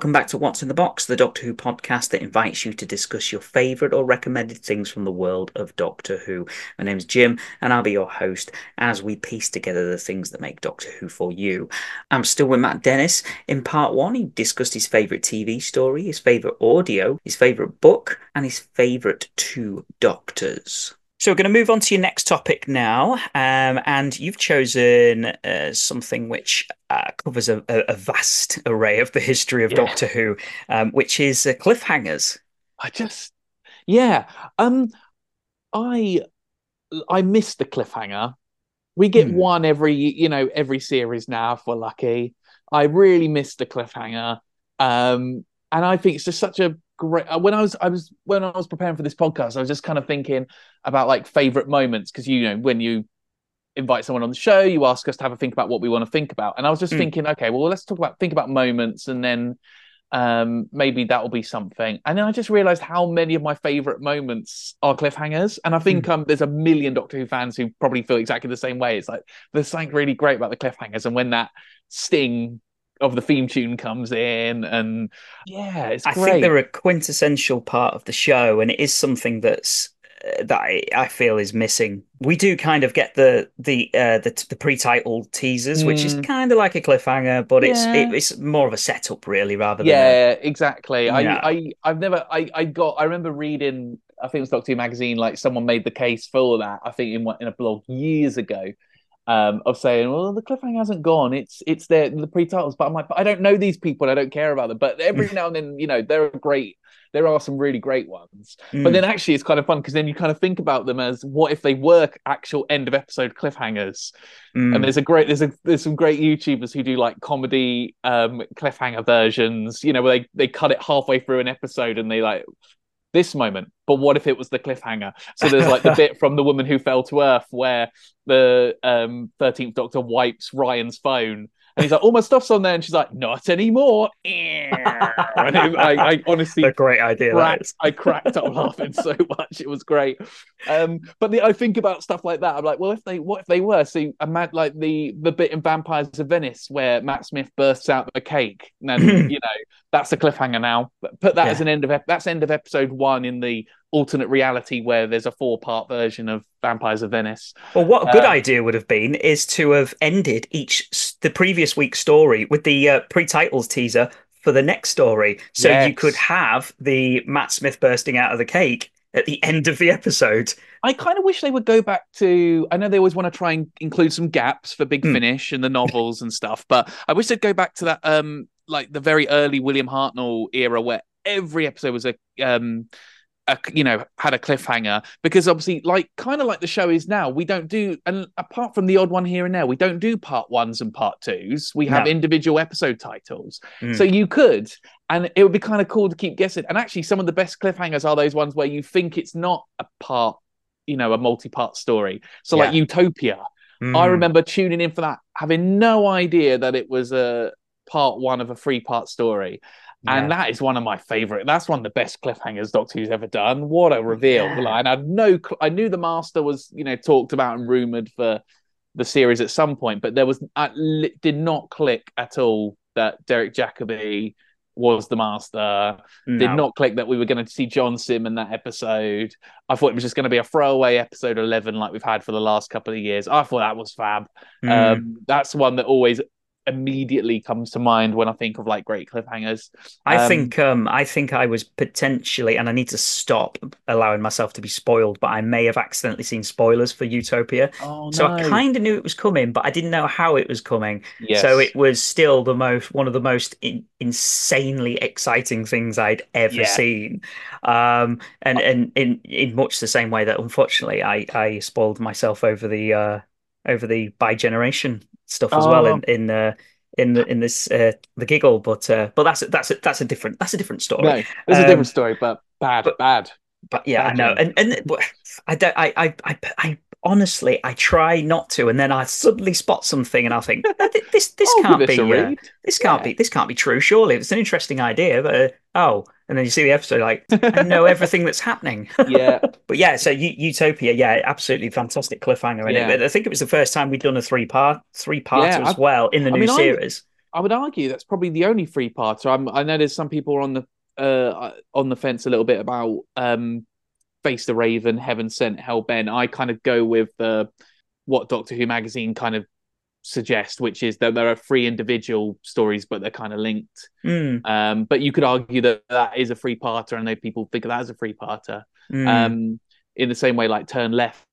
Welcome back to What's in the Box, the Doctor Who podcast that invites you to discuss your favourite or recommended things from the world of Doctor Who. My name's Jim, and I'll be your host as we piece together the things that make Doctor Who for you. I'm still with Matt Dennis. In part one, he discussed his favourite TV story, his favourite audio, his favourite book, and his favourite two Doctors. So we're going to move on to your next topic now, um, and you've chosen uh, something which uh, covers a, a, vast array of the history of yeah. Doctor Who, um, which is uh, cliffhangers. I just, yeah, um, I I missed the cliffhanger. We get hmm. one every, you know, every series now if we're lucky. I really missed the cliffhanger, um, and I think it's just such a great uh, when I was I was when I was preparing for this podcast, I was just kind of thinking about like favorite moments because you know when you invite someone on the show, you ask us to have a think about what we want to think about, and I was just mm. thinking, okay, well let's talk about think about moments, and then um maybe that will be something and then i just realized how many of my favorite moments are cliffhangers and i think mm. um there's a million doctor who fans who probably feel exactly the same way it's like there's something really great about the cliffhangers and when that sting of the theme tune comes in and yeah it's i think they're a quintessential part of the show and it is something that's uh, that I, I, feel is missing. We do kind of get the the uh, the, the pre-title teasers, mm. which is hmm. kind of like a cliffhanger, but yeah. it's it, it's more of a setup, really, rather than yeah, exactly. I, I I've never I I got I remember reading I think it was Doctor Who magazine like someone made the case for that I think in in a blog years ago um, of saying, well, the cliffhanger hasn't gone. It's it's there the pre-titles, but I'm like, but I don't know these people. I don't care about them. But every now and then, you know, they're great. There are some really great ones. Mm. But then actually, it's kind of fun because then you kind of think about them as what if they were actual end of episode cliffhangers. Mm. And there's a great there's a there's some great YouTubers who do like comedy um, cliffhanger versions. You know, where they they cut it halfway through an episode and they like this moment, but what if it was the cliffhanger? So there's like the bit from the woman who fell to earth where the um, 13th Doctor wipes Ryan's phone and he's like, "All my stuff's on there," and she's like, "Not anymore." and it, I, I, honestly, a great idea. Cracked, I cracked up laughing so much; it was great. Um, but the, I think about stuff like that. I'm like, well, if they, what if they were? See, I'm mad like the the bit in Vampires of Venice where Matt Smith bursts out the cake, and you know that's a cliffhanger now. Put that yeah. as an end of that's end of episode one in the alternate reality where there's a four part version of Vampires of Venice. Well, what a good uh, idea would have been is to have ended each the previous week's story with the uh, pre-titles teaser for the next story, so yes. you could have the Matt Smith bursting out of the cake at the end of the episode. I kind of wish they would go back to. I know they always want to try and include some gaps for Big mm. Finish and the novels and stuff, but I wish they'd go back to that, um, like the very early William Hartnell era where every episode was a um a, you know had a cliffhanger because obviously like kind of like the show is now we don't do and apart from the odd one here and there we don't do part ones and part twos we have no. individual episode titles mm. so you could and it would be kind of cool to keep guessing and actually some of the best cliffhangers are those ones where you think it's not a part you know a multi-part story so yeah. like utopia mm. i remember tuning in for that having no idea that it was a part one of a three part story yeah. And that is one of my favorite. That's one of the best cliffhangers Doctor Who's ever done. What a reveal! Yeah. Like, I had no, I knew the Master was, you know, talked about and rumored for the series at some point, but there was, I did not click at all that Derek Jacobi was the Master. No. Did not click that we were going to see John Simm in that episode. I thought it was just going to be a throwaway episode 11 like we've had for the last couple of years. I thought that was fab. Mm. Um, that's one that always immediately comes to mind when I think of like great cliffhangers. I um, think um I think I was potentially and I need to stop allowing myself to be spoiled, but I may have accidentally seen spoilers for Utopia. Oh, no. So I kind of knew it was coming, but I didn't know how it was coming. Yes. So it was still the most one of the most in, insanely exciting things I'd ever yeah. seen. Um and and in in much the same way that unfortunately I I spoiled myself over the uh over the bi-generation stuff as oh. well in in uh, in the, in this uh, the giggle, but uh, but that's that's a, that's a different that's a different story. No, it's um, a different story, but bad, but, bad. But yeah, bad I know, and and I don't, I I I, I honestly, I try not to, and then I suddenly spot something, and I think this this can't be uh, this can't yeah. be this can't be true. Surely it's an interesting idea, but uh, oh, and then you see the episode like I know everything that's happening. Yeah, but yeah, so U- Utopia, yeah, absolutely fantastic cliffhanger. Yeah. I think it was the first time we'd done a three part three part yeah, as well in the I new mean, series. I would argue that's probably the only free parter. I'm, I know there's some people on the uh, on the fence a little bit about um, Face the Raven, Heaven Sent, Hell Bent. I kind of go with the what Doctor Who magazine kind of suggest, which is that there are three individual stories, but they're kind of linked. Mm. Um, but you could argue that that is a free parter, and know people think of that as a free parter. Mm. Um, in the same way, like Turn Left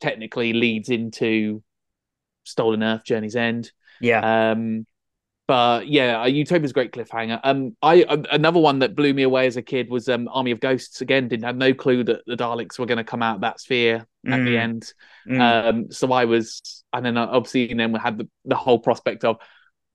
technically leads into Stolen Earth, Journey's End. yeah. Um, but yeah, Utopia's a great cliffhanger. Um, I another one that blew me away as a kid was um, Army of Ghosts. Again, didn't have no clue that the Daleks were going to come out that sphere at the Mm. end. Mm. Um, so I was, and then uh, obviously, and then we had the, the whole prospect of,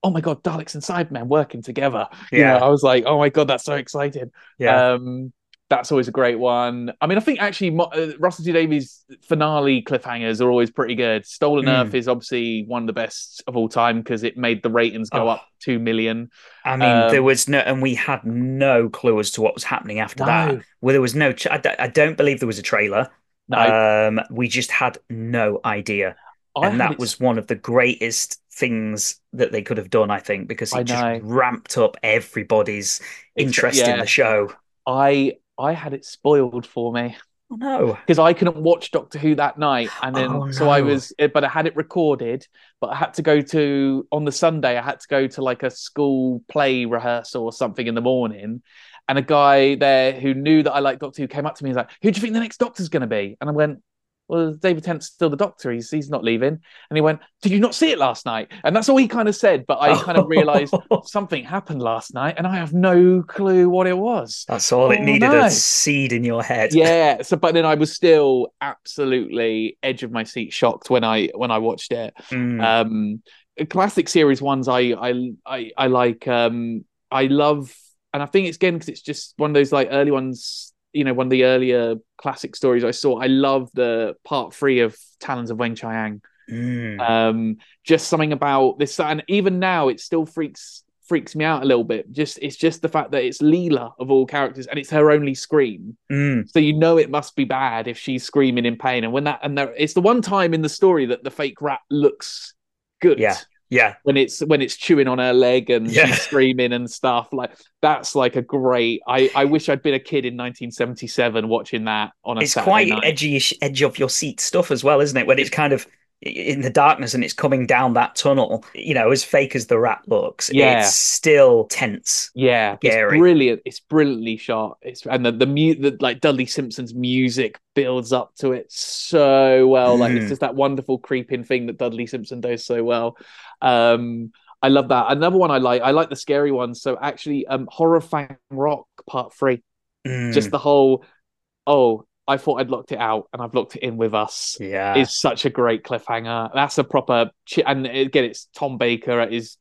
oh my god, Daleks and Cybermen working together. You Yeah. know, I was like, oh my god, that's so exciting. yeah. Um, that's always a great one. I mean, I think actually uh, Russell T Davies finale cliffhangers are always pretty good. Stolen Mm. Earth is obviously one of the best of all time because it made the ratings go Oh. up two million. I mean, um, there was no, and we had no clue as to what was happening after that. Well, there was no. Ch- I, d- I don't believe there was a trailer. No, Um, we just had no idea, I and that was one of the greatest things that they could have done. I think because it just ramped up everybody's interest in the show. I I had it spoiled for me. Oh, no. because I couldn't watch Doctor Who that night, and then Oh, so I was, eh, but I had it recorded. But I had to go to on the Sunday. I had to go to like a school play rehearsal or something in the morning, and a guy there who knew that I liked Doctor Who came up to me and was like, "Who do you think the next Doctor's going to be?" And I went. Well, David Tennant's still the Doctor. He's he's not leaving. And he went, "Did you not see it last night?" And that's all he kind of said. But I kind of realised something happened last night, and I have no clue what it was. That's all it Oh, needed no. a seed in your head. Yeah. So, but then I was still absolutely edge of my seat, shocked when I when I watched it. Mm. Um, classic series ones I I I, I like. Um, I love, and I think it's again because it's just one of those like early ones. You know, one of the earlier classic stories I saw. I love the part three of Talons of Weng Chiang. Mm. Um, just something about this, and even now it still freaks freaks me out a little bit. Just it's just the fact that it's Leela of all characters, and it's her only scream. Mm. So you know it must be bad if she's screaming in pain. And when that and there, it's the one time in the story that the fake rat looks good. Yeah. Yeah. When it's when it's chewing on her leg and Yeah. she's screaming and stuff like that's like a great. I I wish I'd been a kid in 1977 watching that on a It's Saturday quite night. edgy, edge of your seat stuff as well, isn't it? When it's kind of in the darkness and it's coming down that tunnel, you know, as fake as the rat looks, Yeah. it's still tense. Yeah, Scary. it's brilliant. It's brilliantly shot. It's and the the, mu- the like Dudley Simpson's music builds up to it so well. Like it's Mm. just that wonderful creeping thing that Dudley Simpson does so well. Um, I love that. Another one I like. I like the scary ones. So actually, um, Horror Fang Rock Part Three. Mm. Just the whole. Oh, I thought I'd locked it out, and I've locked it in with us. yeah. Is such a great cliffhanger. That's a proper. Chi- and again, it's Tom Baker. Is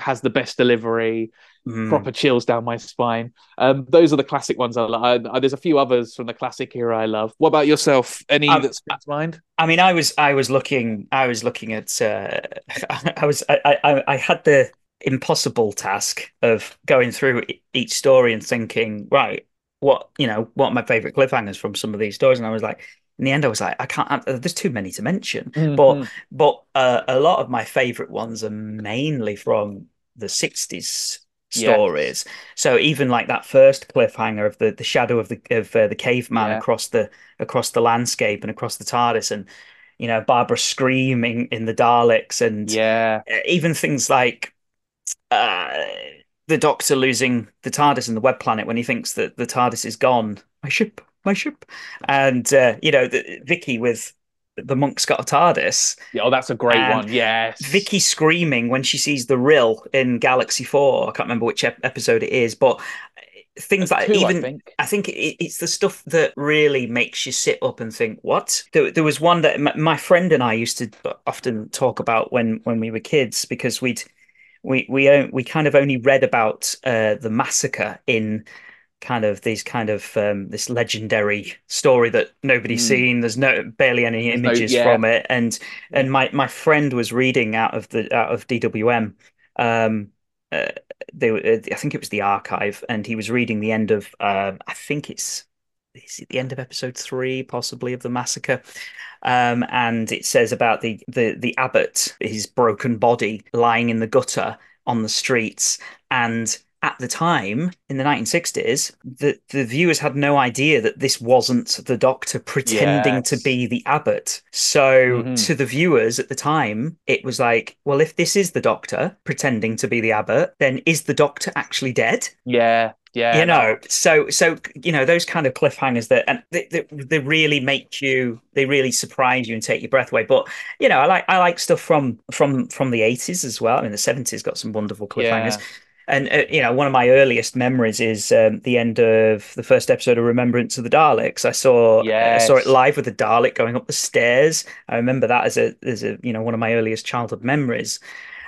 has the best delivery Mm. proper chills down my spine. Um, those are the classic ones I. I, there's a few others from the classic era I love. What about yourself? Any Um, that springs to mind? I mean, I was I was looking I was looking at uh, I was I, I I had the impossible task of going through each story and thinking, right, what you know, what are my favorite cliffhangers from some of these stories, and I was like, in the end, I was like, I can't. I, there's too many to mention, but Mhm. but uh, a lot of my favorite ones are mainly from the '60s Yeah. stories. So even like that first cliffhanger of the the shadow of the of uh, the caveman Yeah. across the across the landscape and across the TARDIS, and you know Barbara screaming in the Daleks, and yeah, uh, even things like uh, the Doctor losing the TARDIS in the web planet when he thinks that the TARDIS is gone. My ship, my ship, and uh, you know the, Vicki with the monk's got a TARDIS. Oh, that's a great And one. Yes, Vicki screaming when she sees the rill in Galaxy Four. I can't remember which ep- episode it is, but things like Two, I even think. I think it, it's the stuff that really makes you sit up and think, "What?" There, there was one that m- my friend and I used to often talk about when when we were kids because we'd we we we kind of only read about uh, the massacre in kind of these kind of um, this legendary story that nobody's Mm. seen. There's no barely any There's no- images yeah. from it, and and my my friend was reading out of the out of DWM. Um, uh, they uh, I think it was the archive, and he was reading the end of um, I think it's is it the end of episode three, possibly of the massacre. Um, and it says about the the the abbot, his broken body lying in the gutter on the streets and at the time in the 1960s the, the viewers had no idea that this wasn't the doctor pretending yes. to be the abbot so mm-hmm. to the viewers at the time it was like well if this is the doctor pretending to be the abbot then is the doctor actually dead yeah yeah you know no. so so you know those kind of cliffhangers that and they, they, they, really make you they really surprise you and take your breath away but you know i like i like stuff from from from the 80s as well i mean the 70s got some wonderful cliffhangers yeah. And uh, you know, one of my earliest memories is um, the end of the first episode of Remembrance of the Daleks. I saw yes. I saw it live with the Dalek going up the stairs. I remember that as a as a you know one of my earliest childhood memories.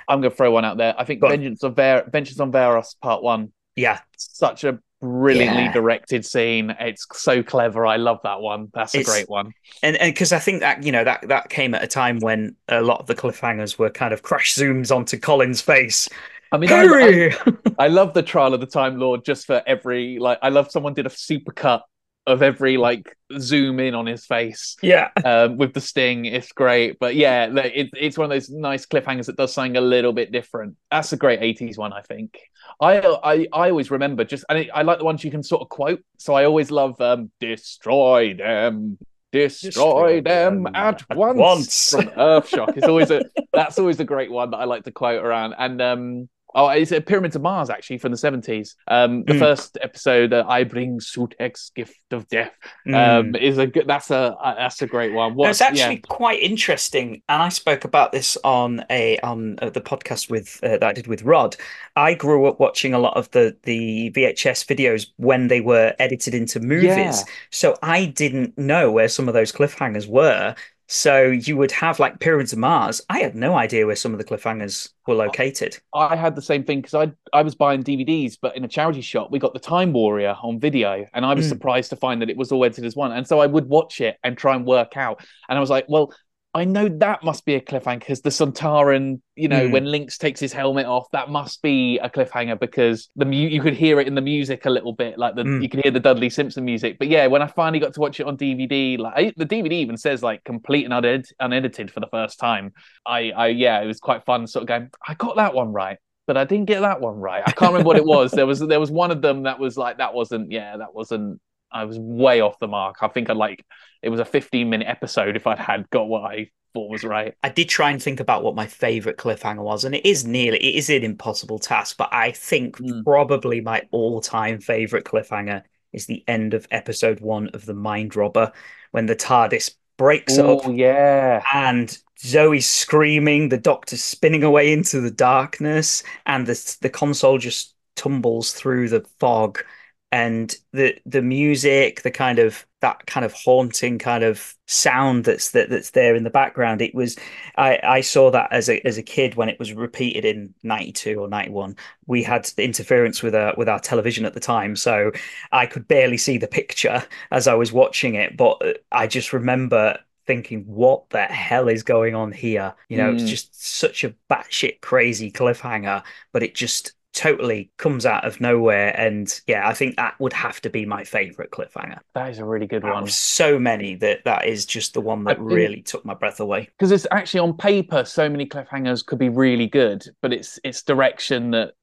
I'm going to throw one out there. I think Vengeance on Ver- Vengeance on Varos Part One yeah. Such a brilliantly yeah. directed scene. It's so clever. I love that one. That's a it's, great one. And and because I think that you know that that came at a time when a lot of the cliffhangers were kind of crash zooms onto Colin's face. I mean, I, I, I, love the trial of the Time Lord just for every like. I love someone did a super cut of every like zoom in on his face. Yeah, um, with the sting, it's great. But yeah, it, it's one of those nice cliffhangers that does something a little bit different. That's a great '80s one, I think. I I, I always remember just, and I like the ones you can sort of quote. So I always love um, "Destroy them." Destroy, Destroy them, them, at once, once. from Earthshock. It's always a that's always a great one that I like to quote around. And um, Oh, it's a Pyramids of Mars actually from the seventies. Um, the mm. first episode, uh, "I Bring Sutekh's Gift of Death," um, mm. is a good. That's a that's a great one. What, it's actually yeah. quite interesting, and I spoke about this on a on uh, the podcast with uh, that I did with Rod. I grew up watching a lot of the the VHS videos when they were edited into movies, yeah. so I didn't know where some of those cliffhangers were. So you would have like Pyramids of Mars. I had no idea where some of the cliffhangers were located. I had the same thing because I I was buying DVDs, but in a charity shop we got the Time Warrior on video, and I was mm. surprised to find that it was all edited as one. And so I would watch it and try and work out. And I was like, well, I know that must be a cliffhanger because the Sontaran, you know, mm. when Linx takes his helmet off, that must be a cliffhanger because the mu- you could hear it in the music a little bit, like the mm. you could hear the Dudley Simpson music. But yeah, when I finally got to watch it on DVD, like I, the DVD even says like complete and uned- unedited for the first time. I, I yeah, it was quite fun, sort of going, I got that one right but I didn't get that one right. I can't remember what it was. There was there was one of them that was like that wasn't yeah that wasn't I was way off the mark. I think I like it was a 15 minute episode if I'd had got what I thought was right. I did try and think about what my favorite cliffhanger was, and it is nearly it is an impossible task, but I think mm. probably my all time favorite cliffhanger is the end of episode one of The Mind Robber when the TARDIS breaks Ooh, up. Yeah. And Zoe's screaming, the doctor's spinning away into the darkness, and the the console just tumbles through the fog and the the music the kind of that kind of haunting kind of sound that's that, that's there in the background it was i i saw that as a as a kid when it was repeated in 92 or 91 we had the interference with our with our television at the time so i could barely see the picture as i was watching it but i just remember thinking, what the hell is going on here? You know, mm. it's just such a batshit crazy cliffhanger, but it just totally comes out of nowhere. And yeah, I think that would have to be my favorite cliffhanger. That is a really good one. So many that that is just the one that really took my breath away. Because it's actually on paper, so many cliffhangers could be really good, but it's it's direction that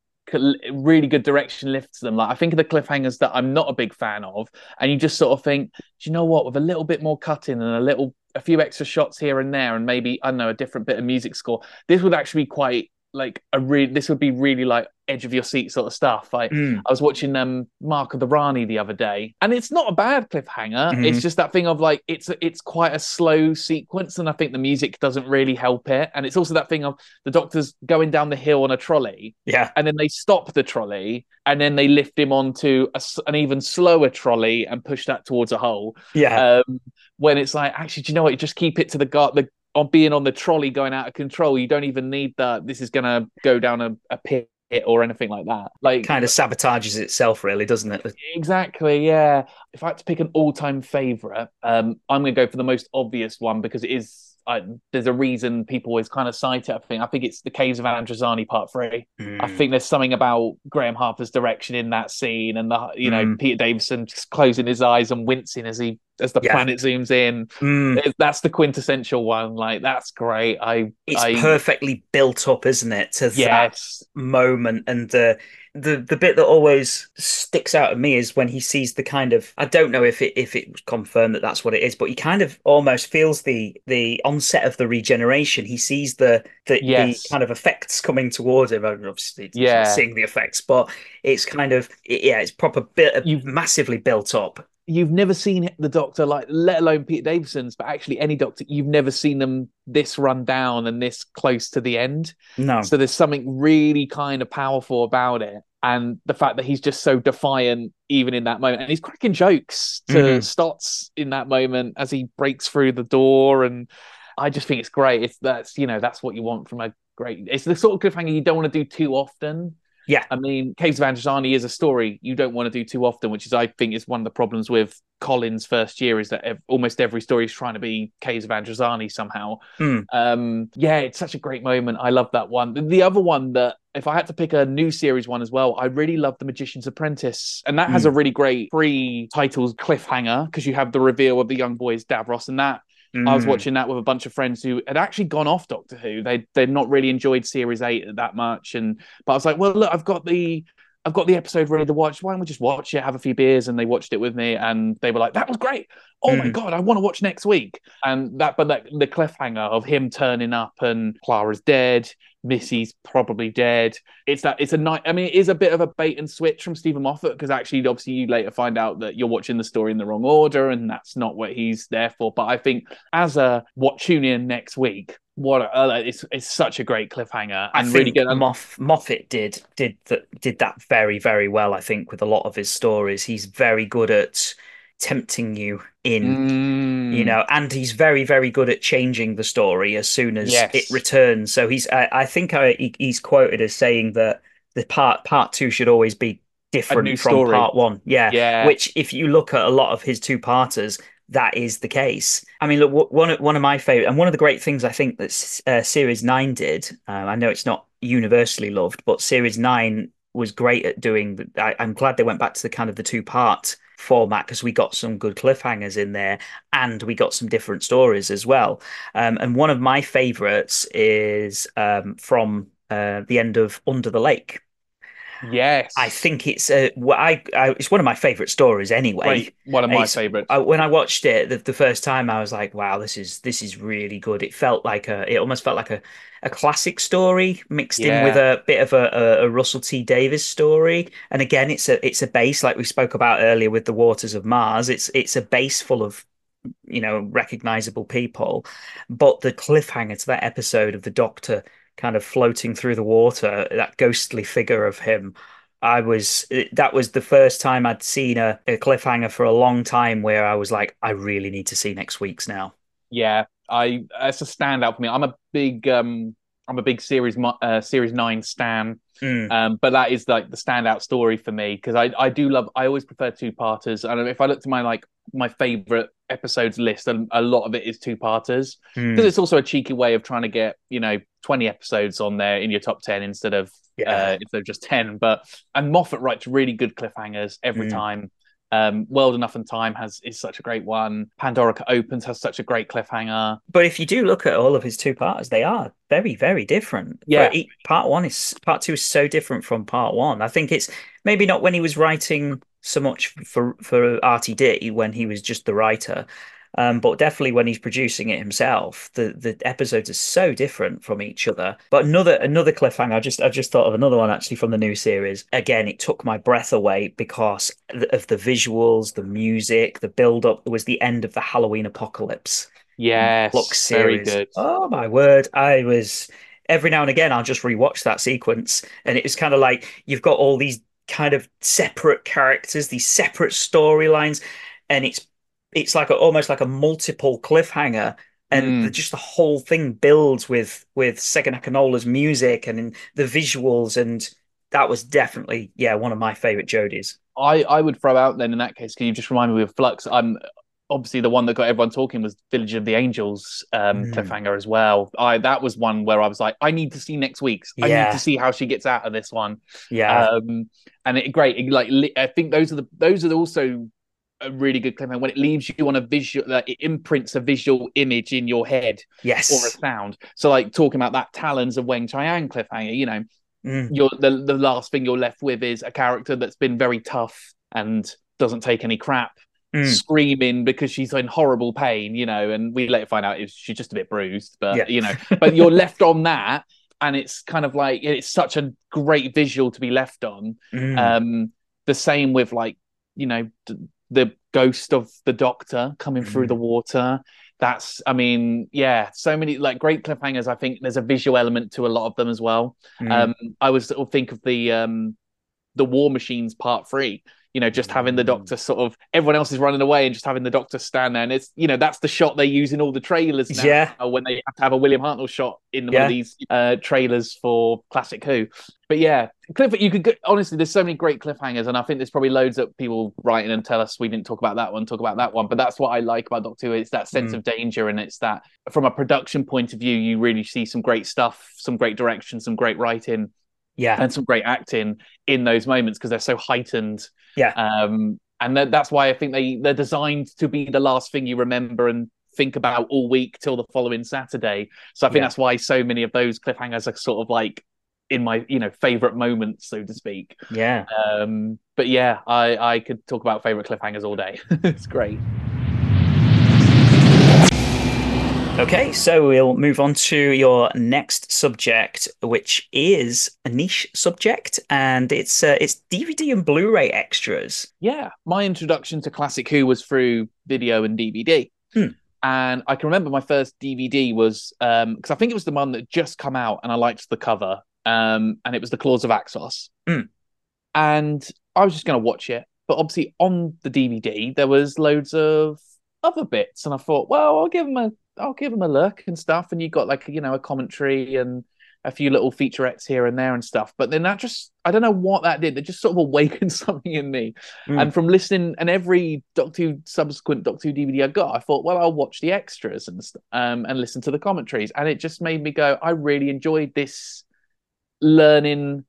really good direction lifts them. Like I think of the cliffhangers that I'm not a big fan of, and you just sort of think, do you know what? With a little bit more cutting and a little, a few extra shots here and there, and maybe I don't know a different bit of music score, this would actually be quite like a real. This would be really like edge of your seat sort of stuff. Like mm. I was watching um Mark of the Rani the other day, and it's not a bad cliffhanger. Mm-hmm. It's just that thing of like it's it's quite a slow sequence, and I think the music doesn't really help it. And it's also that thing of the doctor's going down the hill on a trolley, yeah, and then they stop the trolley, and then they lift him onto a, an even slower trolley and push that towards a hole. Yeah. Um, when it's like, actually, do you know what? You just keep it to the guard, the on being on the trolley going out of control. You don't even need that. This is going to go down a, a pit or anything like that. Like kind of sabotages itself, really, doesn't it? Exactly. Yeah. If I had to pick an all-time favorite, um, I'm going to go for the most obvious one because it is. I, there's a reason people always kind of cite it. I think I think it's the Caves of Androzani Part Three. Mm. I think there's something about Graeme Harper's direction in that scene, and the you know mm. Peter Davison just closing his eyes and wincing as he as the Yeah. planet zooms in. Mm, That's the quintessential one. Like that's great. I it's I, perfectly built up, isn't it, to that moment and the the the bit that always sticks out at me is when he sees the kind of I don't know if it if it was confirmed that that's what it is, but he kind of almost feels the the onset of the regeneration. He sees the the, Yes. the kind of effects coming towards him. I mean, obviously, Yeah. seeing the effects, but it's kind of yeah, it's proper bit You've- massively built up. You've never seen the Doctor like, let alone Peter Davison's, but actually any Doctor. You've never seen them this run down and this close to the end. No, So there's something really kind of powerful about it. And the fact that he's just so defiant even in that moment. And he's cracking jokes to Mhm. Stotz in that moment as he breaks through the door. And I just think it's great. It's that's you know, that's what you want from a great it's the sort of cliffhanger you don't want to do too often. Yeah. I mean, Caves of Androzani is a story you don't want to do too often, which is I think is one of the problems with Collins first year is that ev- almost every story is trying to be Caves of Androzani somehow. Hmm. Um, yeah, it's such a great moment. I love that one. The other one that if I had to pick a new series one as well, I really love The Magician's Apprentice, and that has a really great pre-titles cliffhanger because you have the reveal of the young boys Davros and that. I was Mm. watching that with a bunch of friends who had actually gone off Doctor Who. They they'd not really enjoyed Series Eight that much, and but I was like, well, look, I've got the I've got the episode ready to watch. Why don't we just watch it, have a few beers? And they watched it with me, and they were like, that was great. Oh my Mm. god, I want to watch next week. And that, but that the cliffhanger of him turning up and Clara's dead, Missy's probably dead. It's that it's a night. I mean, it is a bit of a bait and switch from Steven Moffat because actually, obviously, you later find out that you're watching the story in the wrong order, and that's not what he's there for. But I think as a what tune in next week, what a, uh, it's it's such a great cliffhanger and really good. Moff, Moffat did did that did that very very well. I think with a lot of his stories, he's very good at tempting you in, Mm, you know, and he's very very good at changing the story as soon as Yes. it returns. So he's I, I think I, he, he's quoted as saying that the part part two should always be different from story. part one. Yeah, yeah, which if you look at a lot of his two parters that is the case i mean look one of, one of my favorite and one of the great things i think that uh, series 9 did uh, i know it's not universally loved but series 9 was great at doing the- I, i'm glad they went back to the kind of the two part format because we got some good cliffhangers in there and we got some different stories as well. Um, and one of my favorites is um, from uh, the end of under the lake yes, I think it's a well, I, I it's one of my favorite stories anyway. Great. one of my It's- favorites. I, when I watched it the, the first time, I was like, "Wow, this is this is really good." It felt like a, it almost felt like a, a classic story mixed in with a bit of a, a, a Russell T Davies story. And again, it's a it's a base like we spoke about earlier with the Waters of Mars. It's it's a base full of you know recognizable people, but the cliffhanger to that episode of the Doctor kind of floating through the water, that ghostly figure of him. I was that was the first time I'd seen a, a cliffhanger for a long time where I was like, I really need to see next week's now. Yeah, I it's a standout for me. I'm a big um I'm a big series uh, series nine stan. Mm, Um, but that is like the standout story for me because I I do love I always prefer two parters. And if I look to my like my favorite episodes list, a, a lot of it is two parters mm. because it's also a cheeky way of trying to get you know 20 episodes on there in your top 10 instead of Yeah. uh, instead of just 10 but and moffat writes really good cliffhangers every Mm. time um world enough and time has is such a great one pandorica opens has such a great cliffhanger But if you do look at all of his two parts, they are very, very different. Yeah. Each- part one is part two is so different from part one. I think it's maybe not when he was writing so much for for RTD when he was just the writer, um, but definitely when he's producing it himself. The the episodes are so different from each other. But another another cliffhanger. I just I just thought of another one actually from the new series. Again, it took my breath away because of the visuals, the music, the build up. It was the end of the Halloween apocalypse. yes Flux very good Oh my word. I was every now and again I'll just rewatch that sequence and it was kind of like you've got all these kind of separate characters, these separate storylines, and it's it's like a, almost like a multiple cliffhanger. And Mm. the, just the whole thing builds with with Segun Akinola's music and the visuals, and that was definitely yeah one of my favorite Jodies. I, I would throw out then in that case, can you just remind me of Flux? I'm obviously the one that got everyone talking was Village of the Angels um, Mm. cliffhanger as well. I that was one where I was like, I need to see next week's. I Yeah. need to see how she gets out of this one. Yeah, Um, and it great. It, like li- I think those are the those are also a really good cliffhanger when it leaves you on a visual, like, it imprints a visual image in your head Yes. or a sound. So, like talking about that Talons of Weng Chiang cliffhanger, you know, Mm. you're the the last thing you're left with is a character that's been very tough and doesn't take any crap, Mm. screaming because she's in horrible pain, you know. And we later find out she's just a bit bruised, but Yeah. you know, but you're left on that. And it's kind of like it's such a great visual to be left on. Mm. Um, the same with like you know the ghost of the Doctor coming through Mhm. the water. That's, I mean, yeah, so many like great cliffhangers. I think there's a visual element to a lot of them as well. Mm. Um, I was sort of think of the um, the War Machines Part Three. You know, just having the Mm. Doctor sort of everyone else is running away and just having the Doctor stand there, and it's you know that's the shot they use in all the trailers now. Yeah. when they have to have a William Hartnell shot in one of these uh, trailers for Classic Who. But yeah, cliff. You could go, honestly, there's so many great cliffhangers, and I think there's probably loads of people writing and tell us we didn't talk about that one, talk about that one. But that's what I like about Doctor Who. It's that sense Mm. of danger, and it's that from a production point of view, you really see some great stuff, some great direction, some great writing, yeah. and some great acting in those moments because they're so heightened. Yeah. Um, and that, that's why I think they they're designed to be the last thing you remember and think about all week till the following Saturday. So I think Yeah. that's why so many of those cliffhangers are sort of like in my you know favorite moments, so to speak. Yeah. Um, but yeah, I I could talk about favorite cliffhangers all day. it's great. Okay, so we'll move on to your next subject, which is a niche subject, and it's uh, it's DVD and Blu-ray extras. Yeah, my introduction to Classic Who was through video and DVD. Hmm. And I can remember my first DVD was um because I think it was the one that just come out and I liked the cover. Um and it was the Claws of Axos. Hmm. And I was just gonna watch it. But obviously on the DVD there was loads of other bits. And I thought, well, I'll give them a I'll give them a look and stuff. And you got like you know a commentary and a few little featurettes here and there and stuff. But then that just I don't know what that did. It just sort of awakened something in me. Mm. And from listening and every Doctor Who subsequent Doctor Who DVD I got, I thought, well, I'll watch the extras and um and listen to the commentaries. And it just made me go, I really enjoyed this learning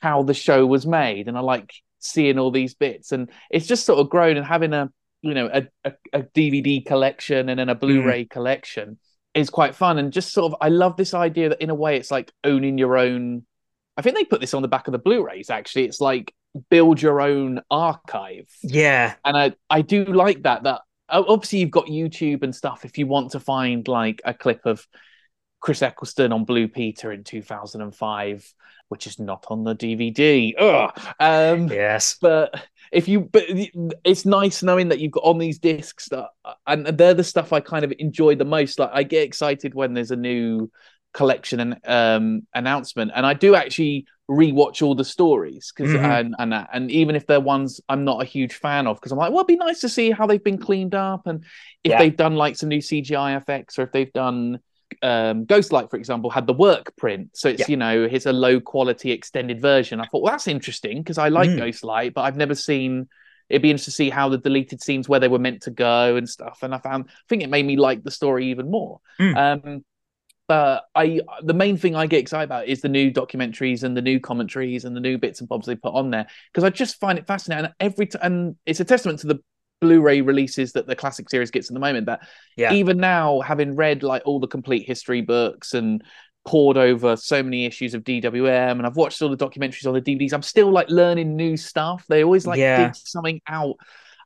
how the show was made, and I like seeing all these bits. And it's just sort of grown and having a you know a, a, a DVD collection and then a Blu-ray collection is quite fun. And just sort of I love this idea that in a way it's like owning your own. I think they put this on the back of the Blu-rays. Actually, it's like build your own archive Yeah, and I I do like that. That obviously you've got YouTube and stuff. If you want to find like a clip of Chris Eccleston on Blue Peter in 2005, which is not on the DVD. Ugh. Um, yes, but if you but it's nice knowing that you've got on these discs that and they're the stuff I kind of enjoy the most. Like I get excited when there's a new collection and um announcement and I do actually rewatch all the stories because Mhm. and and that- and even if they're ones I'm not a huge fan of because I'm like well it'd be nice to see how they've been cleaned up and if Yeah. they've done like some new CGI effects or if they've done um Ghostlight for example had the work print so it's Yeah. you know it's a low quality extended version I thought well that's interesting because I like Mm. Ghostlight but I've never seen it'd be interesting to see how the deleted scenes where they were meant to go and stuff and I found I think it made me like the story even more Mm. um but I the main thing I get excited about is the new documentaries and the new commentaries and the new bits and bobs they put on there because I just find it fascinating and every t- and it's a testament to the Blu-ray releases that the classic series gets at the moment that yeah, even now having read like all the complete history books and poured over so many issues of DWM and I've watched all the documentaries on the DVDs I'm still like learning new stuff. They always like Yeah. dig something out.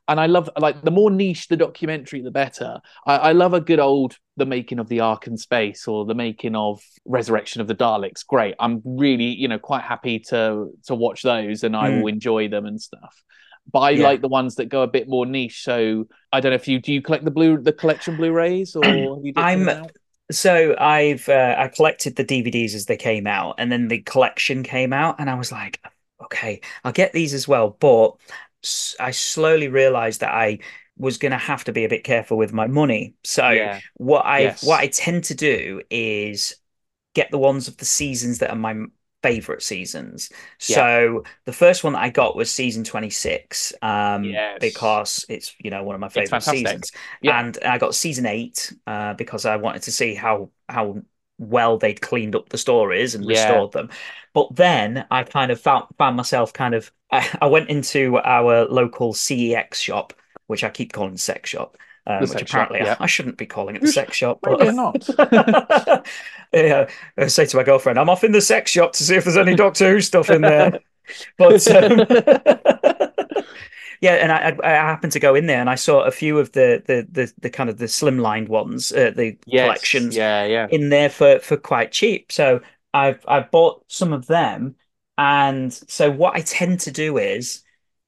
And I love like the more niche the documentary the better. I, I love a good old the making of the Ark in space or the making of Resurrection of the Daleks. Great. I'm really you know quite happy to to watch those and I Mm. will enjoy them and stuff but I Yeah. like the ones that go a bit more niche. So I don't know if you do you collect the blue the collection Blu-rays or I'm- in and out? So I've uh, I collected the DVDs as they came out, and then the collection came out, and I was like, okay, I'll get these as well. But I slowly realized that I was going to have to be a bit careful with my money. So yeah, what I Yes. what I tend to do is get the ones of the seasons that are my favorite seasons. So the first one that I got was season 26 um Yes. because it's you know one of my favorite seasons. Yeah. And I got season 8 uh because I wanted to see how how well they'd cleaned up the stories and Yeah. restored them. But then I kind of found found myself kind of I, I went into our local CEX shop which I keep calling sex shop. Um, which sex shop, apparently yeah. I, I shouldn't be calling it the sex shop. Maybe But not. yeah, I say to my girlfriend, I'm off in the sex shop to see if there's any Doctor Who stuff in there. But um, yeah, and I, I I happened to go in there and I saw a few of the the the, the kind of the slimlined ones, uh, the Yes, collections Yeah, yeah. in there for for quite cheap. So I've I bought some of them, and so what I tend to do is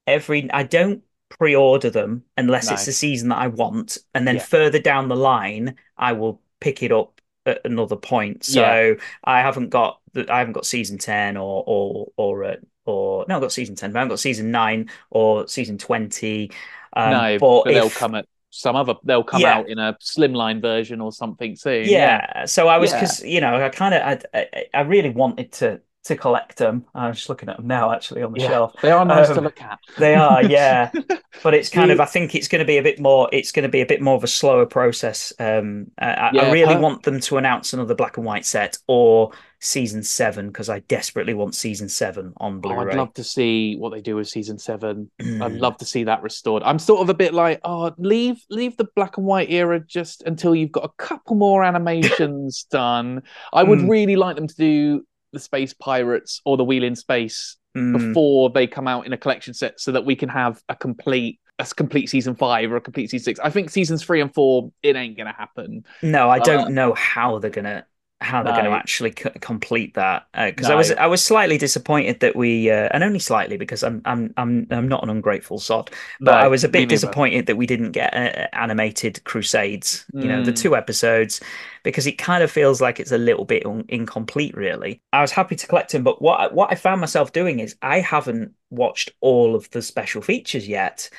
every I don't pre-order them unless No. it's the season that I want, and then Yeah. further down the line I will pick it up at another point. So Yeah. I haven't got the, I haven't got season ten or or or uh, or no, I've got season ten, but I haven't got season nine or season twenty. Um, no, but but they'll come at some other. They'll come Yeah. out in a slimline version or something soon. yeah. So I was Yeah. because you know I kind of I, I I really wanted to to collect them. I'm just looking at them now actually on the Yeah. shelf. They are nice to Um, look at. They are, yeah. But it's kind of I think it's going to be a bit more. It's going to be a bit more of a slower process. Um, I, I- I really per- want them to announce another black and white set or season seven because I desperately want season seven on Oh, Blu-ray. I'd love to see what they do with season seven. I'd Mm. love to see that restored. I'm sort of a bit like, oh, leave leave the black and white era just until you've got a couple more animations done. I would Mm. really like them to do the Space Pirates or the Wheel in Space Mm. before they come out in a collection set, so that we can have a complete a complete season five or a complete season six. I think seasons three and four, it ain't gonna happen. No, I don't Uh, know how they're gonna how they're going to actually c complete that because I No. was I was slightly disappointed that we uh, and only slightly because I'm I'm I'm I'm not an ungrateful sod but No, I was a bit disappointed that we didn't get uh, animated Crusades you know the Mm. two episodes because it kind of feels like it's a little bit un incomplete really I was happy to collect them but what I, what I found myself doing is I haven't watched all of the special features yet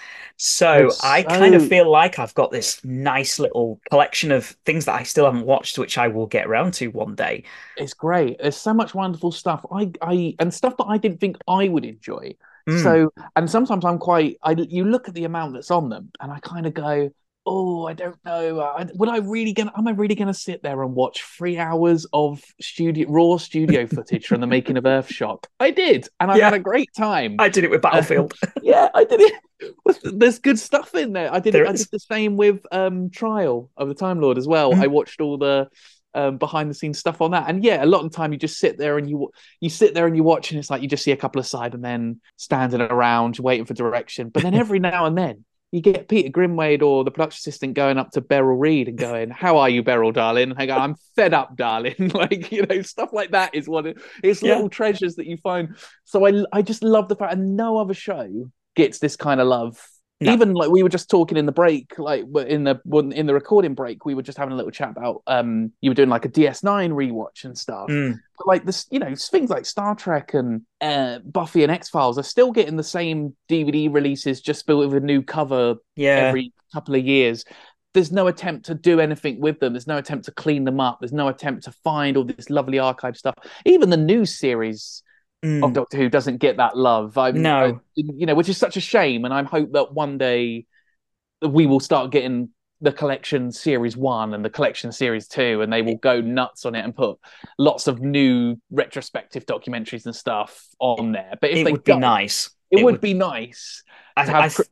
so It's I kind of feel like I've got this nice little collection of things that I still haven't watched, which I will get around to one day. It's great. There's so much wonderful stuff. I I and stuff that I didn't think I would enjoy. Mm. So, and sometimes I'm quite. I you look at the amount that's on them, and I kind of go, "Oh, I don't know. I, would I really gonna? Am I really gonna sit there and watch three hours of studio raw studio footage from the making of Earthshock? I did, and I Yeah. had a great time. I did it with Battlefield. yeah, I did it. There's good stuff in there. I did. There it, I did the same with um Trial of the Time Lord as well. Mhm. I watched all the um behind the scenes stuff on that, and yeah, a lot of the time you just sit there and you you sit there and you watch, and it's like you just see a couple of Cybermen standing around waiting for direction. But then every now and then. You get Peter Grimwade or the production assistant going up to Beryl Reid and going, "How are you, Beryl, darling?" And I go, "I'm fed up, darling." like you know, stuff like that is what it, it's Yeah. little treasures that you find. So I I just love the fact, and no other show gets this kind of love. No. Even like we were just talking in the break, like in the in the recording break, we were just having a little chat about um you were doing like a DS9 rewatch and stuff. Mm. But like this, you know, things like Star Trek and uh, Buffy and X Files are still getting the same DVD releases, just built with a new cover Yeah. every couple of years. There's no attempt to do anything with them. There's no attempt to clean them up. There's no attempt to find all this lovely archive stuff. Even the new series Mm. of Doctor Who doesn't get that love. I No. I- you know, which is such a shame. And I hope that one day we will start getting the collection series one and the collection series two, and they will go nuts on it and put lots of new retrospective documentaries and stuff on there. But if it they would be nice. it, It would, would- be nice I, to have I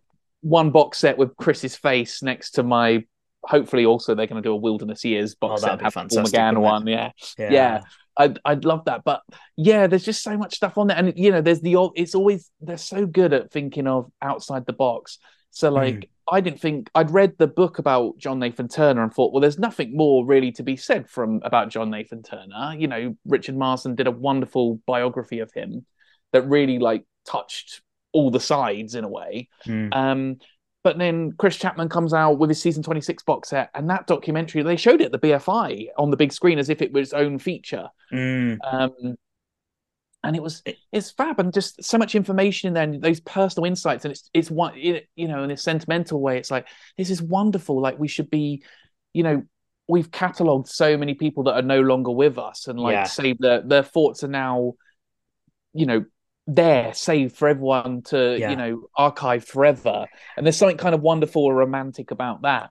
one box set with Chris's face next to my. Hopefully, also they're going to do a Wilderness Years box Oh, set have Paul fantastic, McGann one. Yeah, yeah. yeah. I'd I'd love that, but yeah, there's just so much stuff on there, and you know, there's the old. It's always they're so good at thinking of outside the box. So like, I didn't think I'd read the book about John Nathan Turner and thought, well, there's nothing more really to be said from about John Nathan Turner. You know, Richard Marson did a wonderful biography of him that really like touched all the sides in a way. Mm. Um, but then Chris Chapman comes out with his season 26 box set, and that documentary they showed it at the BFI on the big screen as if it was its own feature. Mm. Um, and it was it's fab and just so much information in there and those personal insights and it's it's one you know in a sentimental way it's like this is wonderful like we should be you know we've cataloged so many people that are no longer with us and like Yeah. their their thoughts are now you know there saved for everyone to Yeah. you know archive forever and there's something kind of wonderful or romantic about that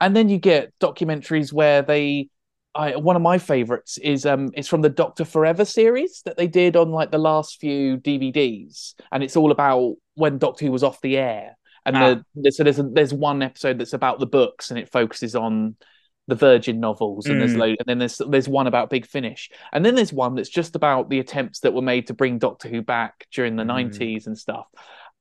and then you get documentaries where they I, one of my favorites is um it's from the Doctor Forever series that they did on like the last few DVDs and it's all about when Doctor Who was off the air And Ah. the, so there's a, there's one episode that's about the books and it focuses on the Virgin novels, and there's Mm. lo- and then there's there's one about Big Finish, and then there's one that's just about the attempts that were made to bring Doctor Who back during the Mm. '90s and stuff.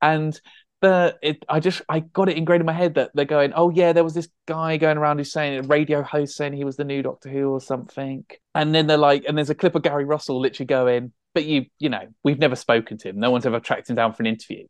And the it, I just I got it ingrained in my head that they're going, oh yeah, there was this guy going around who's saying a radio host saying he was the new Doctor Who or something, and then they're like, and there's a clip of Gary Russell literally going, but you you know we've never spoken to him, no one's ever tracked him down for an interview.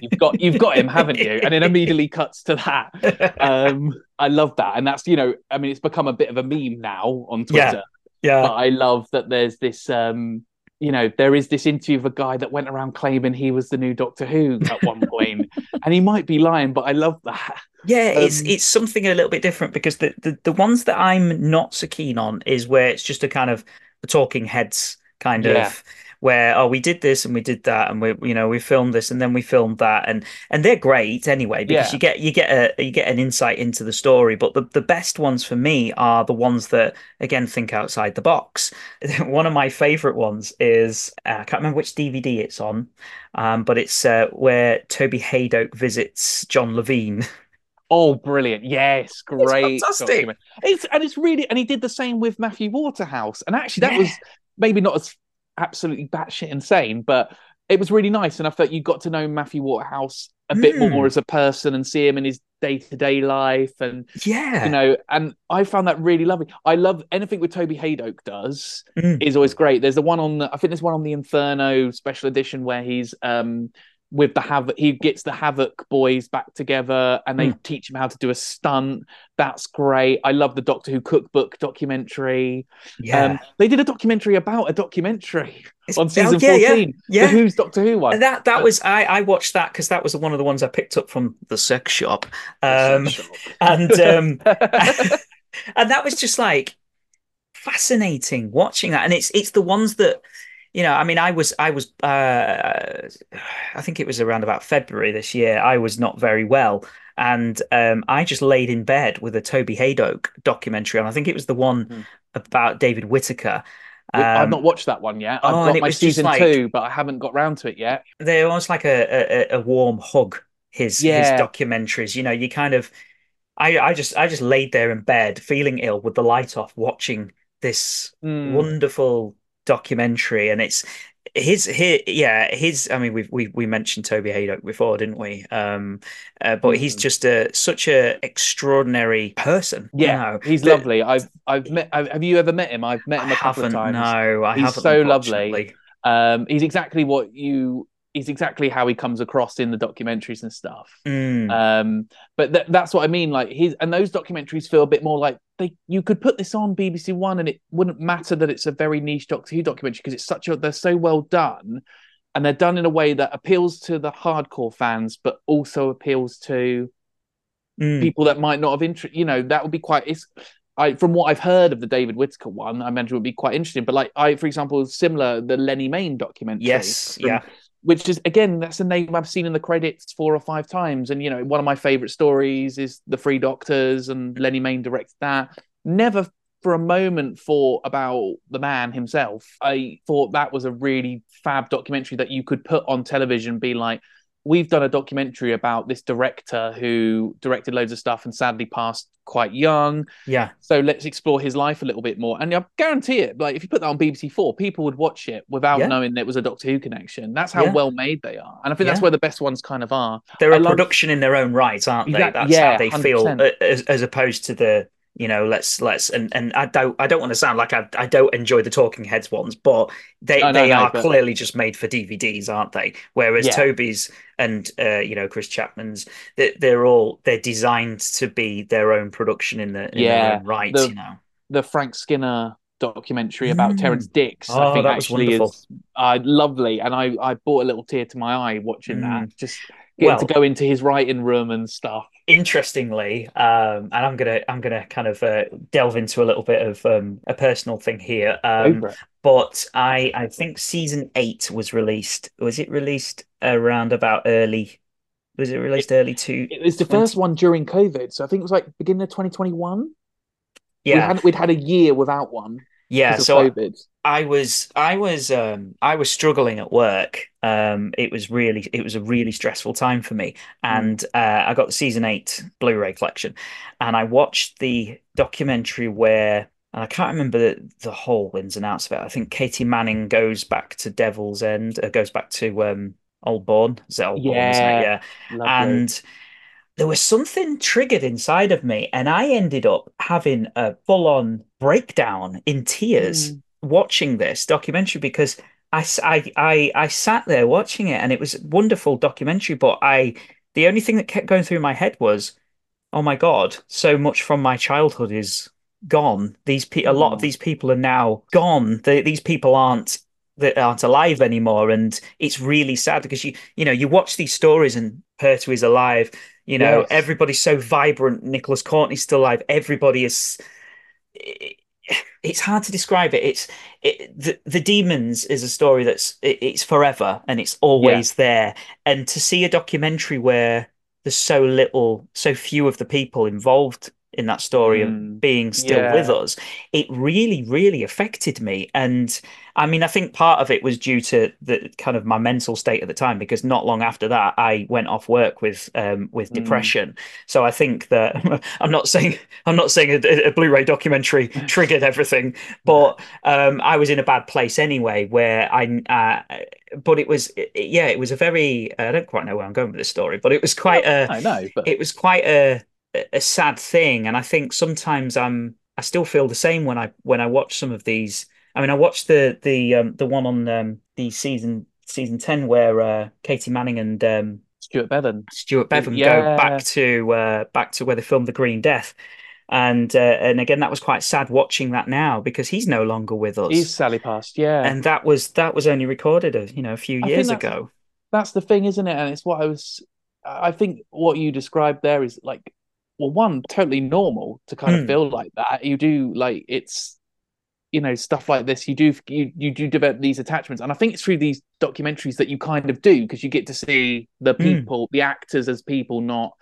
You've got you've got him, haven't you? And it immediately cuts to that um i love that and that's you know i mean it's become a bit of a meme now on twitter yeah. but i love that there's this um you know there is this interview of a guy that went around claiming he was the new doctor who at one point and he might be lying but i love that Yeah, it's Um, it's something a little bit different because the, the the ones that I'm not so keen on is where it's just a kind of the talking heads kind Yeah. of where oh we did this and we did that and we you know we filmed this and then we filmed that and and they're great anyway because Yeah. you get you get a you get an insight into the story but the the best ones for me are the ones that again think outside the box one of my favorite ones is uh, I can't remember which DVD it's on um but it's uh, where Toby Hadoke visits John Levene oh brilliant yes great fantastic. document. it's and it's really and he did the same with matthew waterhouse and actually that Yeah. was maybe not as absolutely batshit insane but it was really nice and i felt you got to know matthew waterhouse a bit Mm. more as a person and see him in his day-to-day life and yeah you know and i found that really lovely i love anything with toby hadoke does Mm. is always great there's the one on the, i think there's one on the inferno special edition where he's um with the havoc he gets the havoc boys back together and they teach him how to do a stunt. That's great. I love the doctor who cookbook documentary. Yeah. Um they did a documentary about a documentary It's- on season yeah, yeah, 14 yeah. the whose doctor who one? That that was I I watched that because that was one of the ones I picked up from the sex shop, um, and um, and that was just like fascinating watching that, and it's it's the ones that you know. I mean, I was I was uh, I think it was around about February this year. I was not very well, and um, I just laid in bed with a Toby Hadoke documentary on. I think it was the one Hmm. about David Whitaker. i've Um, not watched that one yet i've oh, got my season like- two but i haven't got round to it yet they're almost like a, a a warm hug. His his documentaries, you know, you kind of, I I just I just laid there in bed feeling ill with the light off, watching this Mm. wonderful documentary, and it's his his yeah his. I mean, we we we mentioned Toby Hadoke before, didn't we? Um, uh, but he's Mm. just a such a extraordinary person. you Yeah, know, he's that- lovely. I've I've met. I've, have you ever met him? I've met him a couple of times. No, I He's haven't. so lovely. Um, he's exactly what you. He's exactly how he comes across in the documentaries and stuff. Mm, Um, but th- that's what I mean. Like his and those documentaries feel a bit more like they. You could put this on BBC One, and it wouldn't matter that it's a very niche Doctor Who documentary because it's such a. They're so well done, and they're done in a way that appeals to the hardcore fans, but also appeals to mm. people that might not have interest. You know, that would be quite. It's I from what I've heard of the David Whitaker one, I imagine it would be quite interesting. But like I, for example, similar the Lennie Mayne documentary. Yes, from- yeah. Which is again, that's a name I've seen in the credits four or five times, and you know, one of my favorite stories is the Three Doctors, and Lennie Mayne directed that. Never for a moment thought about the man himself. I thought that was a really fab documentary that you could put on television, be like, we've done a documentary about this director who directed loads of stuff and sadly passed quite young. Yeah, So let's explore his life a little bit more. And I guarantee it, like if you put that on BBC Four, people would watch it without Yeah. knowing it was a Doctor Who connection. That's how Yeah. well made they are. And I think that's where the best ones kind of are. they're I a love- production in their own right, aren't they? That's yeah, how they feel, 100%. uh, as, as opposed to the you know let's let's and and I don't I don't want to sound like I I don't enjoy the Talking Heads ones, but they No, no, they no, are but- clearly just made for DVDs, aren't they? Whereas Yeah. Toby's and uh, you know Chris Chapman's they, they're all they're designed to be their own production in the in their Yeah, own right, the- you know. The Frank Skinner documentary about Mm. Terrance Dicks, Oh, I think that was actually wonderful. is uh, lovely. And I, I brought a little tear to my eye watching that. Just getting Well- to go into his writing room and stuff. interestingly, um, and I'm gonna I'm gonna kind of uh, delve into a little bit of um, a personal thing here. Um, but I I think season eight was released. Was it released around about early? Was it released early to? It was the 20 first one during COVID, so I think it was like beginning of 2021. Yeah, we'd had, we'd had a year without one yeah. So COVID. I was I was um I was struggling at work. Um it was really it was a really stressful time for me. And uh, I got the season 8 Blu-ray collection and I watched the documentary where and I can't remember the, the whole ins and outs of it. I think Katie Manning goes back to Devil's End, uh, goes back to um Aldbourne. Is it Aldbourne, it? Yeah, Yeah. lovely. And there was something triggered inside of me, and I ended up having a full-on breakdown in tears Mm. Watching this documentary because I I I sat there watching it, and it was a wonderful documentary, but I the only thing that kept going through my head was, oh my God, so much from my childhood is gone. These pe a lot of Oh. these people are now gone. They, these people aren't that aren't alive anymore, and it's really sad because you you know you watch these stories and Pertwee is alive. You know Yes. everybody's so vibrant. Nicholas Courtney's still alive. Everybody is. it- it's hard to describe it. It's it, the the demons is a story that's it, it's forever and it's always there. And to see a documentary where there's so little, so few of the people involved in that story Mm. of being still with us, it really, really affected me. And I mean, I think part of it was due to the kind of my mental state at the time, because not long after that, I went off work with um with Mm. depression. So I think that I'm not saying I'm not saying a, a Blu-ray documentary triggered everything, but um, I was in a bad place anyway. Where I, uh, but it was, yeah, it was a very. I don't quite know where I'm going with this story, but it was quite a. I know, but It was quite a a sad thing, and I think sometimes I'm. I still feel the same when I when I watch some of these. I mean, I watched the the um, the one on um, the season season ten where uh, Katie Manning and um, Stewart Bevan. Stewart Bevan go back to uh, back to where they filmed The Green Death. And uh, and again, that was quite sad watching that now because he's no longer with us. He's Sally Past, yeah. And that was that was only recorded a you know a few I years that's- ago. that's the thing, isn't it? And it's what I was. I think what you described there is like, well, one totally normal to kind Hmm. of feel like that. You do like it's, you know, stuff like this. You do you you do develop these attachments, and I think it's through these documentaries that you kind of do because you get to see the Hmm. people, the actors as people, not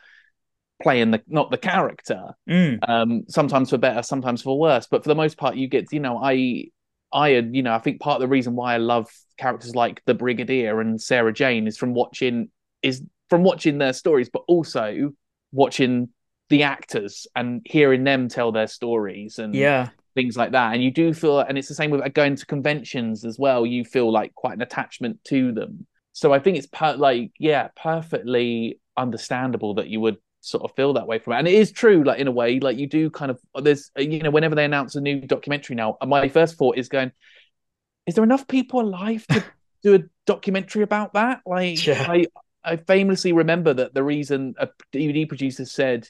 playing the not the character. Mm, um sometimes for better sometimes for worse but for the most part you get you know i i you know i think part of the reason why i love characters like the brigadier and sarah jane is from watching is from watching their stories but also watching the actors and hearing them tell their stories and yeah, things like that. And you do feel and it's the same with uh, going to conventions as well you feel like quite an attachment to them. So i think it's per- like yeah perfectly understandable that you would sort of feel that way from it. And it is true like in a way like you do kind of there's uh, you know whenever they announce a new documentary now uh, my first thought is going is there enough people alive to do a documentary about that? Like Yeah. i i famously remember that the reason a dvd producer said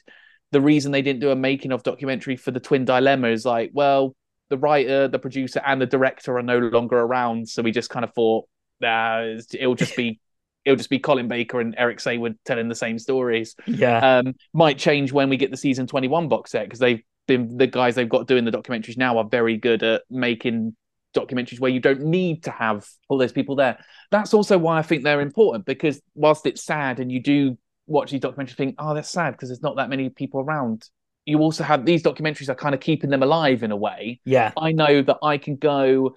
the reason they didn't do a making of documentary for the twin dilemma is like well the writer the producer and the director are no longer around. So we just kind of thought nah, it'll just be it'll just be colin baker and eric saward telling the same stories. Yeah, um might change when we get the season 21 box set because they've been the guys they've got doing the documentaries now are very good at making documentaries where you don't need to have all those people there. That's also why i think they're important because whilst it's sad and you do watch these documentaries think oh that's sad because there's not that many people around you also have these documentaries are kind of keeping them alive in a way yeah, I know that I can go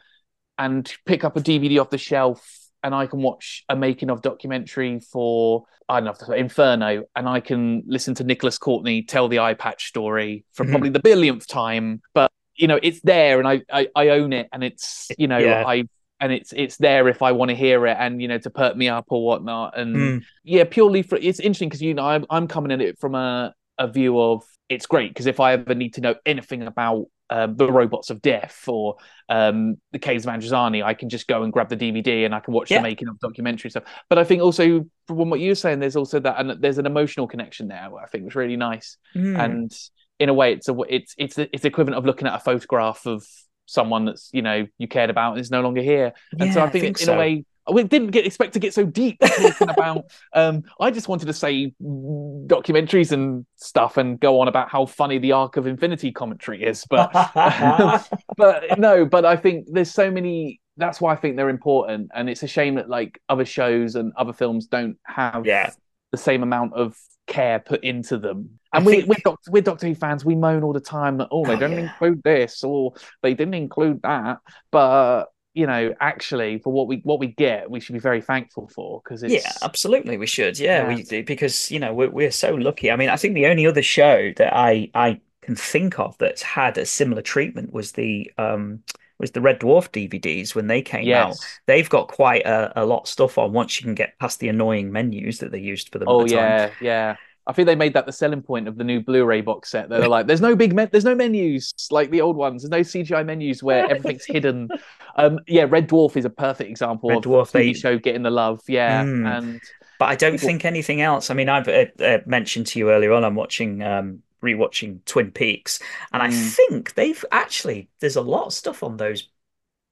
and pick up a DVD off the shelf and I can watch a making of documentary for I don't know Inferno and I can listen to Nicholas Courtney tell the eye patch story for Mhm. probably the billionth time but you know it's there and I I, I own it and it's you know Yeah. I and it's it's there if I want to hear it and you know to perk me up or whatnot and Mm, yeah purely for it's interesting because you know I'm, I'm coming at it from a a view of it's great because if I ever need to know anything about um, the robots of death or um, the caves of Androzani, I can just go and grab the DVD and I can watch Yeah. the making of documentary stuff. But I think also from what you're saying, there's also that and there's an emotional connection there. I think was really nice mm. and in a way it's a it's it's it's the equivalent of looking at a photograph of someone that's you know you cared about and is no longer here and so Yeah, i think, in so. a way we didn't get expect to get so deep talking about um i just wanted to say documentaries and stuff and go on about how funny the arc of infinity commentary is but but no but i think there's so many that's why i think they're important and it's a shame that like other shows and other films don't have Yeah. the same amount of care put into them. And we, think- we're, Doctor, we're Doctor Who fans. We moan all the time that oh, they Oh, didn't yeah. include this or they didn't include that. But you know, actually, for what we what we get, we should be very thankful for because it's Yeah, absolutely, we should. Yeah, Yeah. we do because you know we're we're so lucky. I mean, I think the only other show that I I can think of that's had a similar treatment was the um was the Red Dwarf DVDs when they came out. They've got quite a, a lot of stuff on once you can get past the annoying menus that they used for them Oh the time. yeah, yeah. I think they made that the selling point of the new Blu-ray box set. They're like, "There's no big, me- there's no menus like the old ones. There's no CGI menus where everything's hidden." Um, yeah, Red Dwarf is a perfect example Red of Dwarf, TV they- show getting the love. Yeah, Mm. and But I don't People- think anything else. I mean, I've uh, uh, mentioned to you earlier on. I'm watching, um, rewatching Twin Peaks, and I Mm. think they've actually there's a lot of stuff on those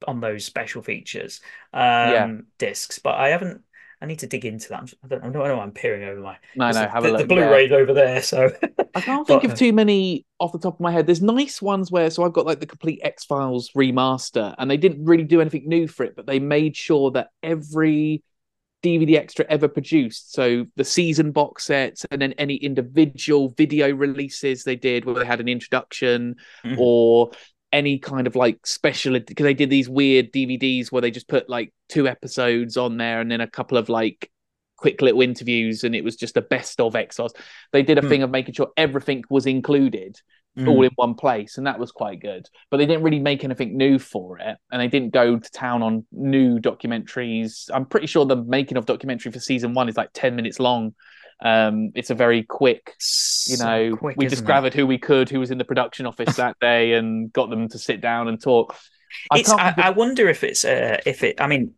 on those special features um, Yeah. discs, but I haven't. I need to dig into that. I don't, I don't know. why I'm peering over my. no, no, have the, a look. the yeah. Blu-ray's over there, so I can't think But, of uh, too many off the top of my head. There's nice ones where, so I've got like the complete X Files remaster, and they didn't really do anything new for it, but they made sure that every DVD extra ever produced, so the season box sets, and then any individual video releases they did, where they had an introduction Mhm. or any kind of like special because they did these weird DVDs where they just put like two episodes on there and then a couple of like quick little interviews and it was just a best of Files. They did a Hmm. thing of making sure everything was included Mm. all in one place, and that was quite good. But they didn't really make anything new for it, and they didn't go to town on new documentaries. I'm pretty sure the making of documentary for season one is like ten minutes long. Um, it's a very quick, you So know. quick, we just it? gathered who we could, who was in the production office that day, and got them to sit down and talk. I It's. I, I wonder if it's. Uh, if it. I mean,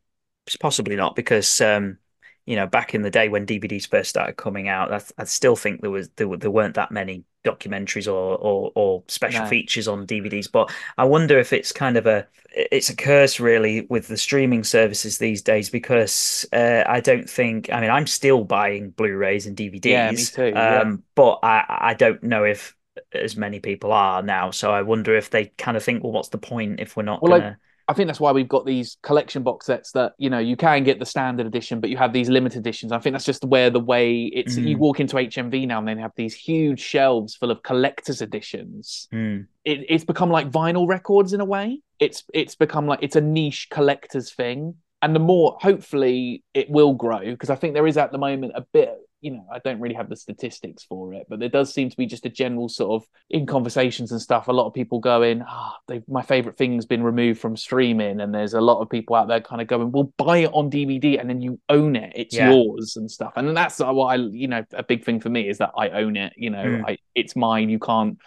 it's possibly not because. Um, you know, back in the day when DVDs first started coming out, I, I still think there was there, there weren't that many documentaries or or, or special No. features on DVDs. But I wonder if it's kind of a it's a curse really with the streaming services these days because uh, I don't think. I mean, I'm still buying Blu-rays and DVDs. Yeah, me too, yeah. Um, but I I don't know if as many people are now. So I wonder if they kind of think, well, what's the point if we're not Well, gonna? I think that's why we've got these collection box sets that you know you can get the standard edition, but you have these limited editions. I think that's just where the way it's. You Mm. walk into HMV now and they have these huge shelves full of collectors editions. Hmm. It, it's become like vinyl records in a way. It's it's become like it's a niche collector's thing, and the more hopefully it will grow because I think there is at the moment a bit. You know, I don't really have the statistics for it, but there does seem to be just a general sort of in conversations and stuff. A lot of people going, "Ah, they my favorite thing's been removed from streaming," and there's a lot of people out there kind of going, "Well, buy it on DVD and then you own it. It's Yeah. yours and stuff." And that's what I, you know, a big thing for me is that I own it. You know, Mm. I it's mine. You can't.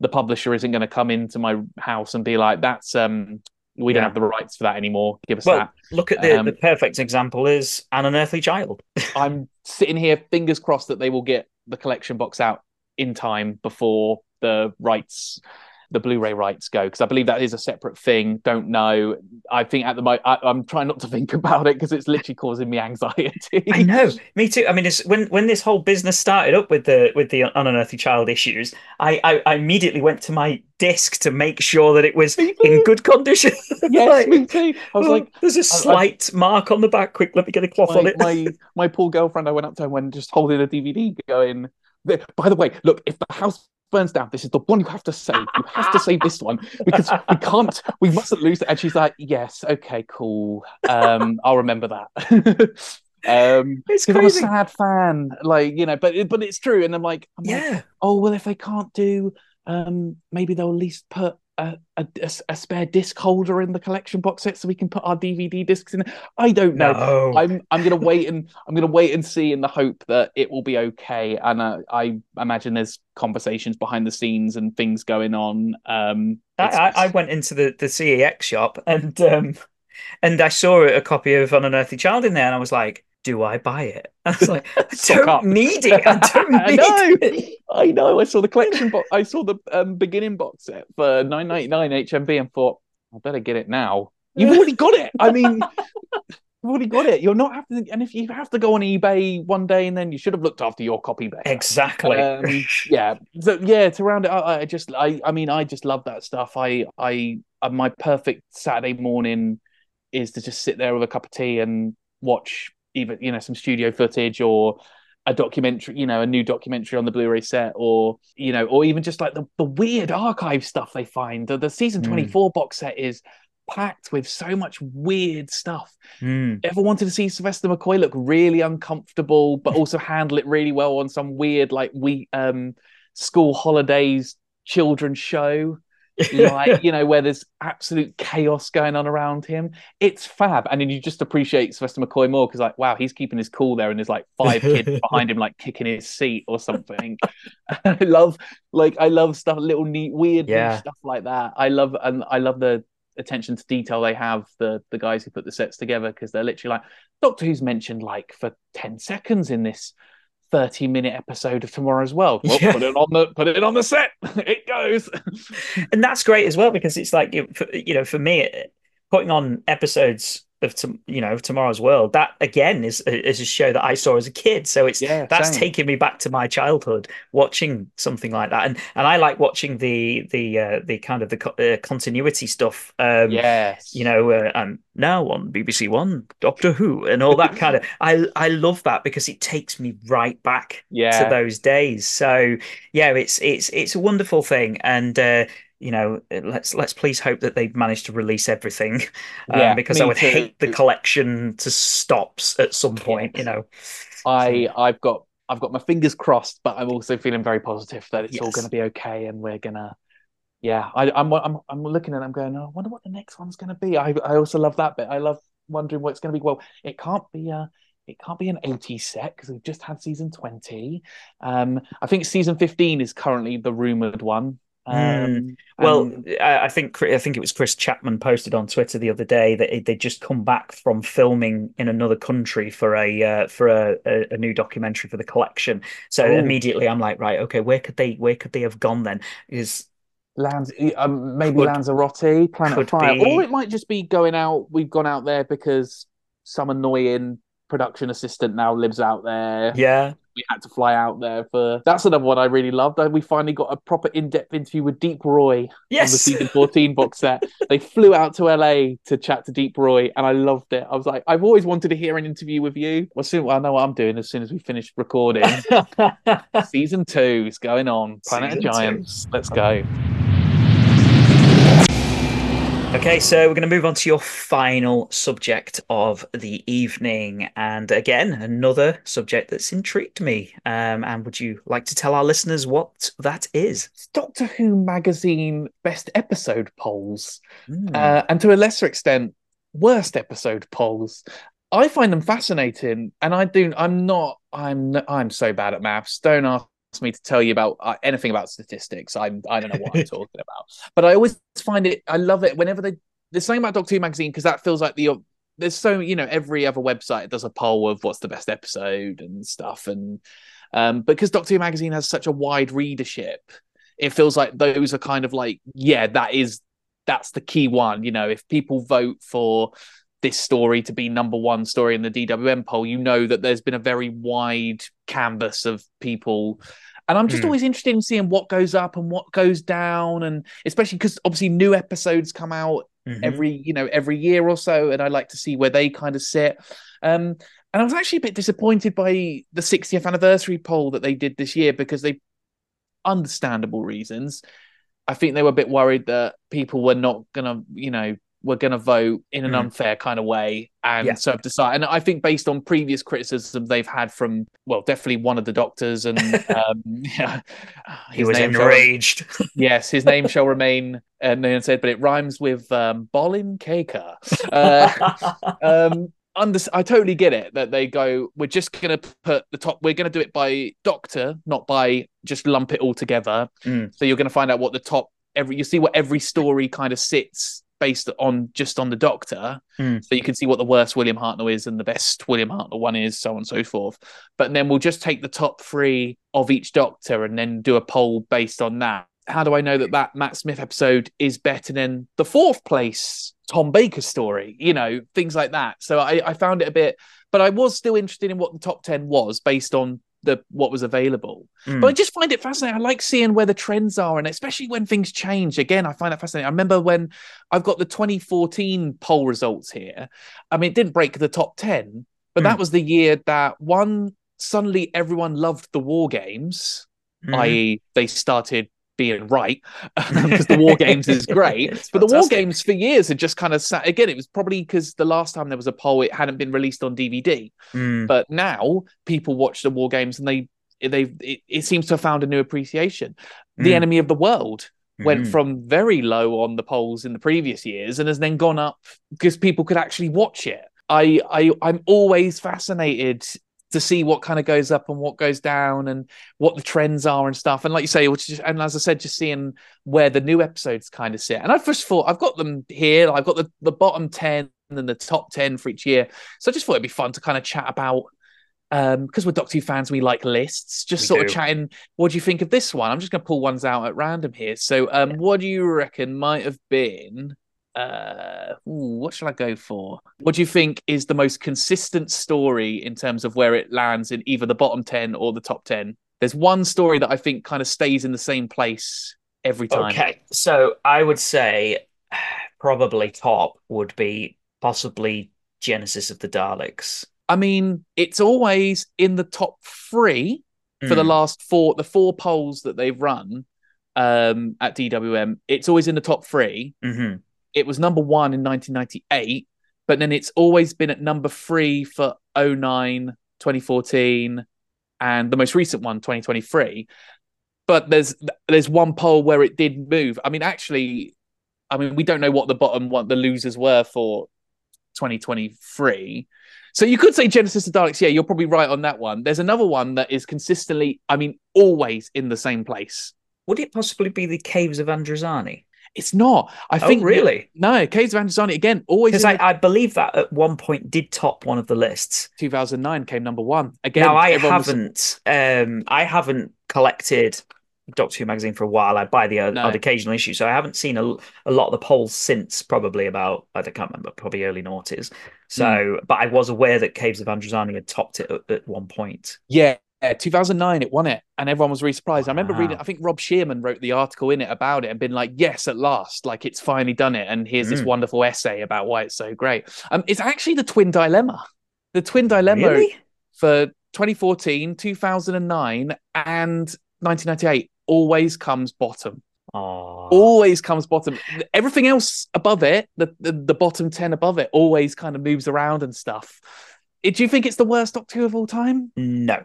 The publisher isn't going to come into my house and be like, "That's um, we don't have the rights for that anymore. Give us Well, that." look at the Um, the perfect example is An Unearthly Child. I'm sitting here, fingers crossed that they will get the collection box out in time before the rights, the Blu-ray rights go, because I believe that is a separate thing. Don't know. I think at the moment I'm trying not to think about it because it's literally causing me anxiety. I know, me too. I mean, it's when when this whole business started up with the with the Unearthly Child issues, I I, I immediately went to my disc to make sure that it was in good condition. yes, Like, me too. I was oh, like, there's a slight mark on the back. Quick, let me get a cloth on my, it. my my poor girlfriend. I went up to her when just holding a DVD, going. By the way, look, if the house burns down, this is the one you have to save. You have to save this one because we can't, we mustn't lose it. And she's like, "Yes, okay, cool. Um, I'll remember that." um, It's because I'm a sad fan, like you know, but but it's true. And I'm like, I'm like, Yeah, oh well, if they can't do, um, maybe they'll at least put a, a, a, spare disc holder in the collection box set so we can put our DVD discs in. I don't know. no. I'm I'm gonna wait and I'm gonna wait and see in the hope that it will be okay. And uh, I imagine there's conversations behind the scenes and things going on. Um, I, I, I went into the, the CEX shop and um and I saw a copy of An Unearthly Child in there and I was like, do I buy it? I was like, I don't up. need it. I don't I need know. it. I know. I saw the collection box. I saw the um, beginning box set for nine ninety nine HMV and thought I better get it now. You've already got it. I mean, you've already got it. You're not having, and if you have to go on eBay one day, and then you should have looked after your copy better. Exactly. Um, yeah so yeah to round it up, i I just i i mean i just love that stuff i i uh, my perfect saturday morning is to just sit there with a cup of tea and watch either you know some studio footage or a documentary, you know, a new documentary on the Blu-ray set, or you know, or even just like the, the weird archive stuff they find. The, the season Mm. 24 box set is packed with so much weird stuff. Mm. Ever wanted to see Sylvester McCoy look really uncomfortable, but also handle it really well on some weird, like we um school holidays children's show? Like you know where there's absolute chaos going on around him. It's fab. And then you just appreciate sylvester mccoy more because like wow he's keeping his cool there and there's like five kids behind him like kicking his seat or something. I love like i love stuff little neat weird Yeah. stuff like that. I love and i love the attention to detail they have the the guys who put the sets together because they're literally like doctor who's mentioned like for 10 seconds in this 30 minute episode of tomorrow's world, Yeah. put it on the put it on the set. It goes. And that's great as well because it's like you know for me putting on episodes of tom- you know tomorrow's world that again is is a show that I saw as a kid. So it's Yeah, that's same. taking me back to my childhood watching something like that. And and I like watching the the uh, the kind of the co- uh, continuity stuff um yes. you know uh, and now on BBC One Doctor Who and all that kind of I I love that because it takes me right back yeah. to those days. So yeah, it's it's it's a wonderful thing, and uh, you know, let's let's please hope that they've managed to release everything, um, Yeah, because I would too. hate the collection to stop at some point. You know, I I've got I've got my fingers crossed, but I'm also feeling very positive that it's all going to be okay, and we're gonna. Yeah, I, I'm I'm I'm looking at. it, I'm going. Oh, I wonder what the next one's going to be. I I also love that bit. I love wondering what it's going to be. Well, it can't be a it can't be an 80 set because we've just had season 20. Um, I think season 15 is currently the rumored one. Um, Well, and- I I think I think it was Chris Chapman posted on Twitter the other day that they just come back from filming in another country for a uh, for a, a, a new documentary for the collection. So Oh. immediately I'm like, right, okay, where could they where could they have gone then? Is Lands, um, maybe Could- Lanzarote, Planet Fire, be. or it might just be going out. We've gone out there because some annoying production assistant now lives out there. yeah, We had to fly out there for. That's another one I really loved. Uh, We finally got a proper in-depth interview with Deep Roy on the season 14 box set. They flew out to LA to chat to Deep Roy, and I loved it. I was like, I've always wanted to hear an interview with you. Well, soon, well, I know what I'm doing as soon as we finish recording. season two is going on. Planet Season of. Giants. Let's go. Okay, so we're going to move on to your final subject of the evening. And again, another subject that's intrigued me. Um, and would you like to tell our listeners what that is? It's Doctor Who magazine best episode polls, Hmm. uh, and to a lesser extent, worst episode polls. I find them fascinating, and I do. I'm not. I'm. I'm so bad at maths. Don't ask me to tell you about uh, anything about statistics. I'm. I don't know what I'm talking about. But I always find it. I love it whenever they. There's something about Doctor Who magazine because that feels like the. There's so you know every other website does a poll of what's the best episode and stuff, and um, because Doctor Who magazine has such a wide readership, it feels like those are kind of like yeah, that is that's the key one. You know, if people vote for this story to be number one story in the DWM poll, you know that there's been a very wide canvas of people. And I'm just Hmm. always interested in seeing what goes up and what goes down, and especially because obviously new episodes come out Mhm. every you know every year or so, and I like to see where they kind of sit. Um, and I was actually a bit disappointed by the 60th anniversary poll that they did this year because they, understandable reasons, I think they were a bit worried that people were not gonna, you know, were gonna vote in an Mm. unfair kind of way, and Yeah. so have decided. And I think based on previous criticism they've had from, well, definitely one of the doctors, and um, yeah, he was name shall- enraged. Yes, his name shall remain and unknown said, but it rhymes with um, Bolin Kaker. Uh, um, under, I totally get it that they go, we're just going to put the top, we're going to do it by doctor, not by just lump it all together. Mm. So you're going to find out what the top, every, you see what every story kind of sits based on just on the doctor. Mm. So you can see what the worst William Hartnell is and the best William Hartnell one is, so on and so forth. But then we'll just take the top three of each doctor and then do a poll based on that. How do I know that that Matt Smith episode is better than the fourth place Tom Baker story? You know, things like that. So I, I found it a bit, but I was still interested in what the top 10 was based on the what was available. Mm. But I just find it fascinating. I like seeing where the trends are, and especially when things change. Again, I find that fascinating. I remember when I've got the 2014 poll results here. I mean, it didn't break the top 10, but that Mm. was the year that one suddenly everyone loved the war games, Mhm. i.e., they started being right because the war games is great. But the war games for years had just kind of sat again. It was probably because the last time there was a poll, it hadn't been released on DVD. Mm, But now people watch the war games and they they it, it seems to have found a new appreciation. The Mm. enemy of the world went mm. from very low on the polls in the previous years and has then gone up because people could actually watch it. I, I I'm always fascinated to see what kind of goes up and what goes down and what the trends are and stuff. And like you say, which is, and as I said, just seeing where the new episodes kind of sit. And I first thought I've got them here. I've got the, the bottom ten and the top ten for each year. So I just thought it'd be fun to kind of chat about um because we're Doctor Who fans, we like lists. Just We sort do. of chatting. What do you think of this one? I'm just going to pull ones out at random here. So, um, what do you reckon might have been? Uh, ooh, what should I go for? What do you think is the most consistent story in terms of where it lands in either the bottom ten or the top ten? There's one story that I think kind of stays in the same place every time. Okay, so I would say probably top would be possibly Genesis of the Daleks. I mean, it's always in the top three for the Mm, last four, the four polls that they've run um, at DWM. It's always in the top three. mhm. It was number one in 1998, but then it's always been at number three for 09, 2014, and the most recent one, 2023. But there's there's one poll where it did move. I mean, actually, I mean, we don't know what the bottom what the losers were for 2023. So you could say Genesis of Daleks. Yeah, you're probably right on that one. There's another one that is consistently, I mean, always in the same place. Would it possibly be the Caves of Androzani? It's not. I Oh, think really? no. Caves of Androzani again. Always Because I, the- I believe that at one point did top one of the lists. 2009 came number one. Again, now I haven't, um, I haven't collected Doctor Who magazine for a while. I buy the odd, No. occasional issue, so I haven't seen a, a lot of the polls since. Probably about I don't- can't remember, probably early noughties. So, Hmm. but I was aware that Caves of Androzani had topped it at, at one point. Yeah, 2009 it won it, and everyone was really surprised. I remember reading. I think Rob Shearman wrote the article in it about it and been like, "Yes, at last, like it's finally done it." And here's this Mm. wonderful essay about why it's so great. Um, it's actually the twin dilemma. The twin dilemma Really? for 2014, 2009, and 1998 always comes bottom. Oh, always comes bottom. Everything else above it, the, the the bottom ten above it, always kind of moves around and stuff. Do you think it's the worst Doctor Who of all time? no,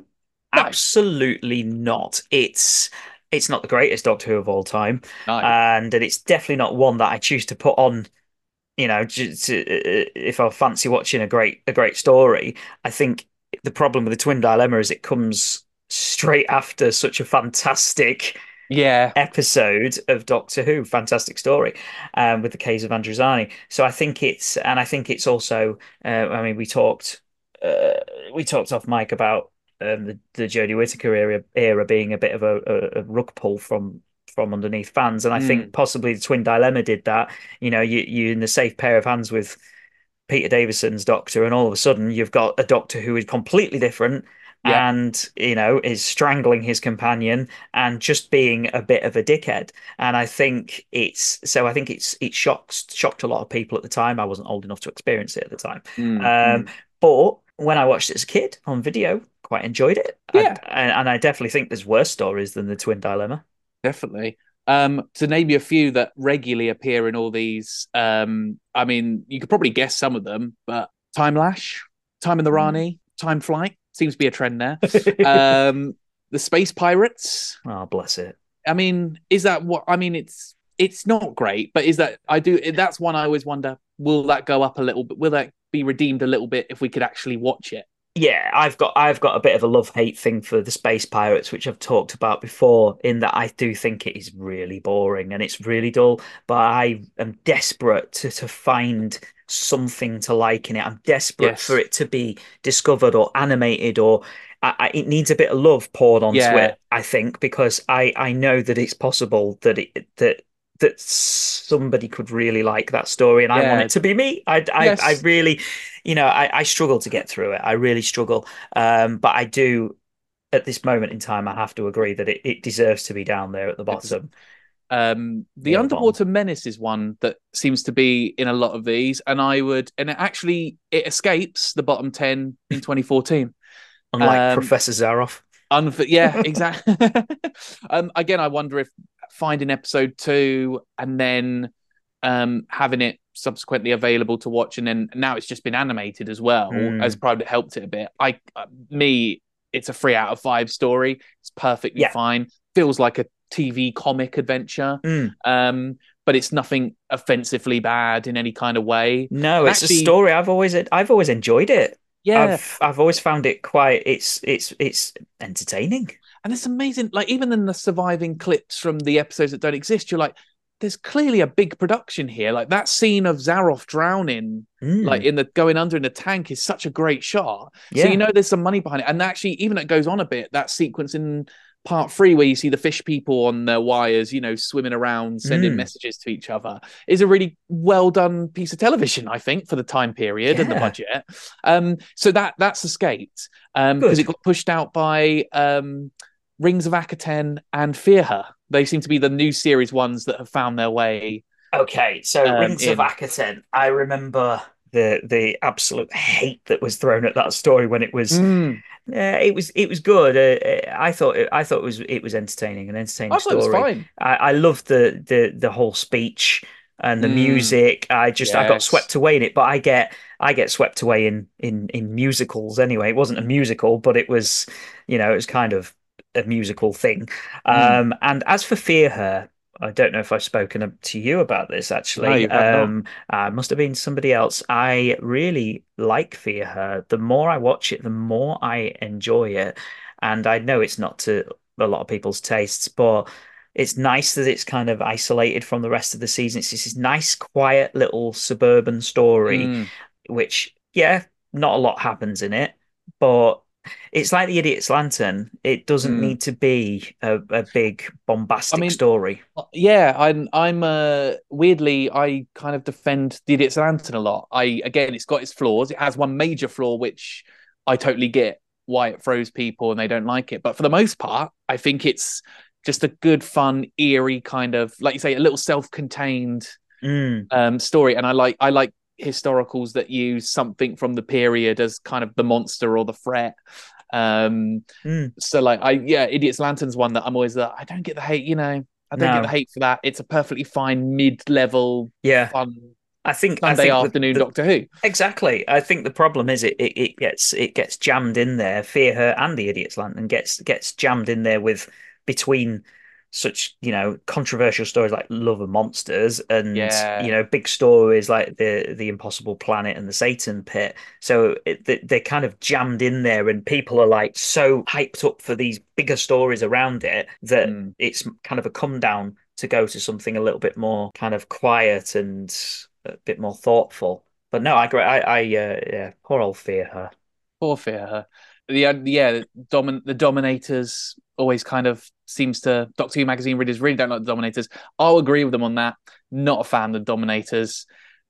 absolutely not. It's it's not the greatest Doctor Who of all time. No. and it's definitely not one that I choose to put on. You know, just to, uh, if I fancy watching a great a great story, I think the problem with the Twin Dilemma is it comes straight after such a fantastic yeah, episode of Doctor Who, fantastic story, um, with the Caves of Androzani. So I think it's, and I think it's also, uh, I mean, we talked, uh, we talked off mic about um, the the Jodie Whittaker era, era being a bit of a, a, a rug pull from from underneath fans, and I Mm. think possibly the Twin Dilemma did that. You know, you you in the safe pair of hands with Peter Davison's Doctor, and all of a sudden you've got a Doctor who is completely different. Yeah. And you know is strangling his companion and just being a bit of a dickhead. And I think it's so. I think it's it shocks shocked a lot of people at the time. I wasn't old enough to experience it at the time. Mm, Um, mm. but when I watched it as a kid on video, quite enjoyed it. Yeah. I, and, and I definitely think there's worse stories than the Twin Dilemma. definitely. Um, to name you a few that regularly appear in all these, um, I mean, you could probably guess some of them, but Timelash, Time in the Mm. Rani, Time Flight seems to be a trend there. um, the Space Pirates. oh, bless it. I mean, is that what I mean? It's it's not great, but is that I do? That's one I always wonder: will that go up a little bit? Will that be redeemed a little bit if we could actually watch it? Yeah, I've got I've got a bit of a love hate thing for the Space Pirates, which I've talked about before, in that I do think it is really boring and it's really dull, but I am desperate to, to find something to like in it. I'm desperate Yes. for it to be discovered or animated or I, I, it needs a bit of love poured onto Yeah. it, I think, because I, I know that it's possible that it that that somebody could really like that story and I want it to be me. I I, Yes. I really you know, I, I struggle to get through it. I really struggle. Um, but I do, at this moment in time, I have to agree that it, it deserves to be down there at the bottom. Um, the Yeah, Underwater Menace is one that seems to be in a lot of these, and I would, and it actually it escapes the bottom ten in 2014. Unlike Um, Professor Zaroff. Unf- yeah, exactly. um, again, I wonder if finding episode two and then um, having it subsequently available to watch, and then now it's just been animated as well, Mm. has probably helped it a bit. I, uh, me, it's a three out of five story. It's perfectly Yeah. fine. Feels like a TV comic adventure, Mm. um, but it's nothing offensively bad in any kind of way. No, it's Actually- a story I've always I've always enjoyed it. Yeah, I've I've always found it quite it's it's it's entertaining. And it's amazing, like even in the surviving clips from the episodes that don't exist, you're like, there's clearly a big production here. Like that scene of Zaroff drowning, Mm. like in the going under in the tank, is such a great shot. yeah. So you know there's some money behind it. And actually, even it goes on a bit, that sequence in part three where you see the fish people on their wires, you know, swimming around, sending Mm. messages to each other, is a really well done piece of television, I think, for the time period and the budget. Um, so that that's escaped um because Good. it got pushed out by um Rings of Akhaten and Fear Her. They seem to be the new series ones that have found their way. Okay, so Um, Rings of in- Akhaten. I remember the the absolute hate that was thrown at that story when it was Mm. uh, it was it was good. Uh, uh, I thought it, I thought it was it was entertaining, an entertaining I thought it was story. fine. I, I loved the the the whole speech and the Mm. music. I just I got swept away in it. But I get I get swept away in in in musicals anyway. It wasn't a musical, but it was you know it was kind of a musical thing. Mm. Um, and as for Fear Her. I don't know if I've spoken to you about this actually. not. um, uh, must have been somebody else. I really like Fear Her. The more I watch it, the more I enjoy it. And I know it's not to a lot of people's tastes, but it's nice that it's kind of isolated from the rest of the season. It's this nice, quiet little suburban story, Mm. which, yeah, not a lot happens in it, but it's like the Idiot's Lantern. It doesn't Mm. need to be a, a big bombastic mean, story. Yeah, I'm. I'm. Uh, weirdly, I kind of defend the Idiot's Lantern a lot. I again, it's got its flaws. It has one major flaw, which I totally get why it throws people and they don't like it. But for the most part, I think it's just a good, fun, eerie kind of, like you say, a little self-contained Mm, um, story. And I like. I like historicals that use something from the period as kind of the monster or the threat. Um, mm. so like I yeah, Idiot's Lantern's one that I'm always like, I don't get the hate, you know. I don't No. get the hate for that. It's a perfectly fine mid-level Yeah, fun I think I Sunday think the- afternoon the- Doctor Who. Exactly. I think the problem is it, it, it gets it gets jammed in there. Fear Her and the Idiot's Lantern gets gets jammed in there with between such you know controversial stories like Love and Monsters and Yeah. you know big stories like the the Impossible Planet and the Satan Pit. So it, they- they're kind of jammed in there, and people are like so hyped up for these bigger stories around it that Mm. it's kind of a come down to go to something a little bit more kind of quiet and a bit more thoughtful. But no, I agree. I, I, uh, yeah, poor old fear her. Poor fear her. The uh, yeah, the domin the Dominators always kind of seems to Doctor Who magazine readers really don't like the Dominators. I'll agree with them on that. Not a fan of the Dominators.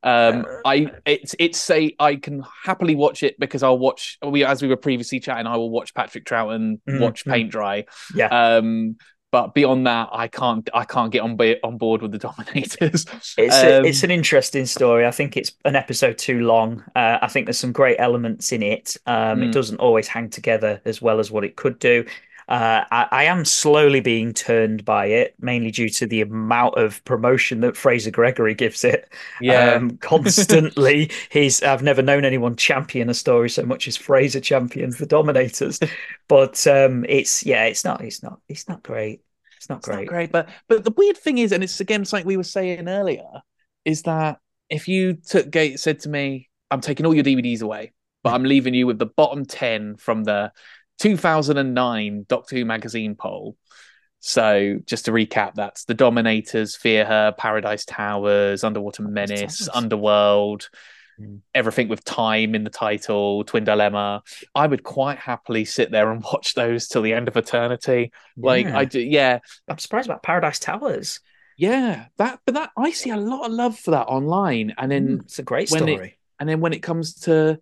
Um, I it's it's say I can happily watch it because I'll watch we as we were previously chatting. I will watch Patrick Troughton Mm, watch mm. paint dry. Yeah, Um, but beyond that, I can't I can't get on ba- on board with the Dominators. it's a, Um, it's an interesting story. I think it's an episode too long. Uh, I think there's some great elements in it. Um, Mm. It doesn't always hang together as well as what it could do. Uh, I, I am slowly being turned by it, mainly due to the amount of promotion that Fraser Gregory gives it. yeah. Um, constantly, he's I've never known anyone champion a story so much as Fraser champions the Dominators. But um, it's yeah, it's not, it's not, it's not great. It's not It's great. not great, but but the weird thing is, and it's again something we were saying earlier, is that if you took Gate said to me, "I'm taking all your DVDs away, but I'm leaving you with the bottom ten from the 2009 Doctor Who magazine poll." So just to recap, that's the Dominators, Fear Her, Paradise Towers, Underwater Menace, Underworld, Mm. everything with time in the title, Twin Dilemma. I would quite happily sit there and watch those till the end of eternity. Like Yeah. I do, yeah. I'm surprised about Paradise Towers. Yeah, that but that I see a lot of love for that online, and then Mm, it's a great when it- story. and then when it comes to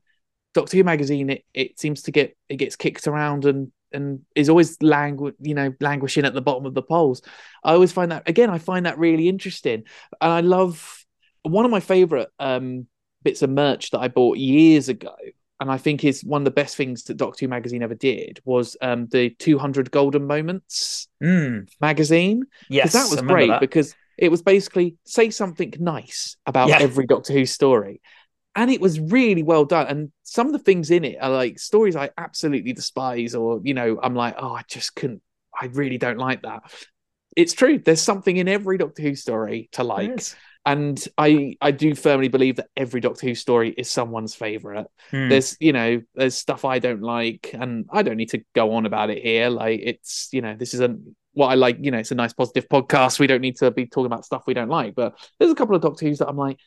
Doctor Who magazine, it, it seems to get it gets kicked around and and is always langu you know languishing at the bottom of the polls. I always find that again, I find that really interesting, and I love one of my favorite um bits of merch that I bought years ago. and I think is one of the best things that Doctor Who magazine ever did was um, the 200 Golden Moments Mm. magazine. Yes, that was great that. because it was basically say something nice about Yeah. every Doctor Who story. And it was really well done. And some of the things in it are like stories I absolutely despise, or, you know, I'm like, oh, I just couldn't, I really don't like that. It's true. There's something in every Doctor Who story to like. And I, I do firmly believe that every Doctor Who story is someone's favorite Mm. there's you know there's stuff i don't like and i don't need to go on about it here like it's you know this isn't what i like you know it's a nice positive podcast we don't need to be talking about stuff we don't like but there's a couple of doctor who's that i'm like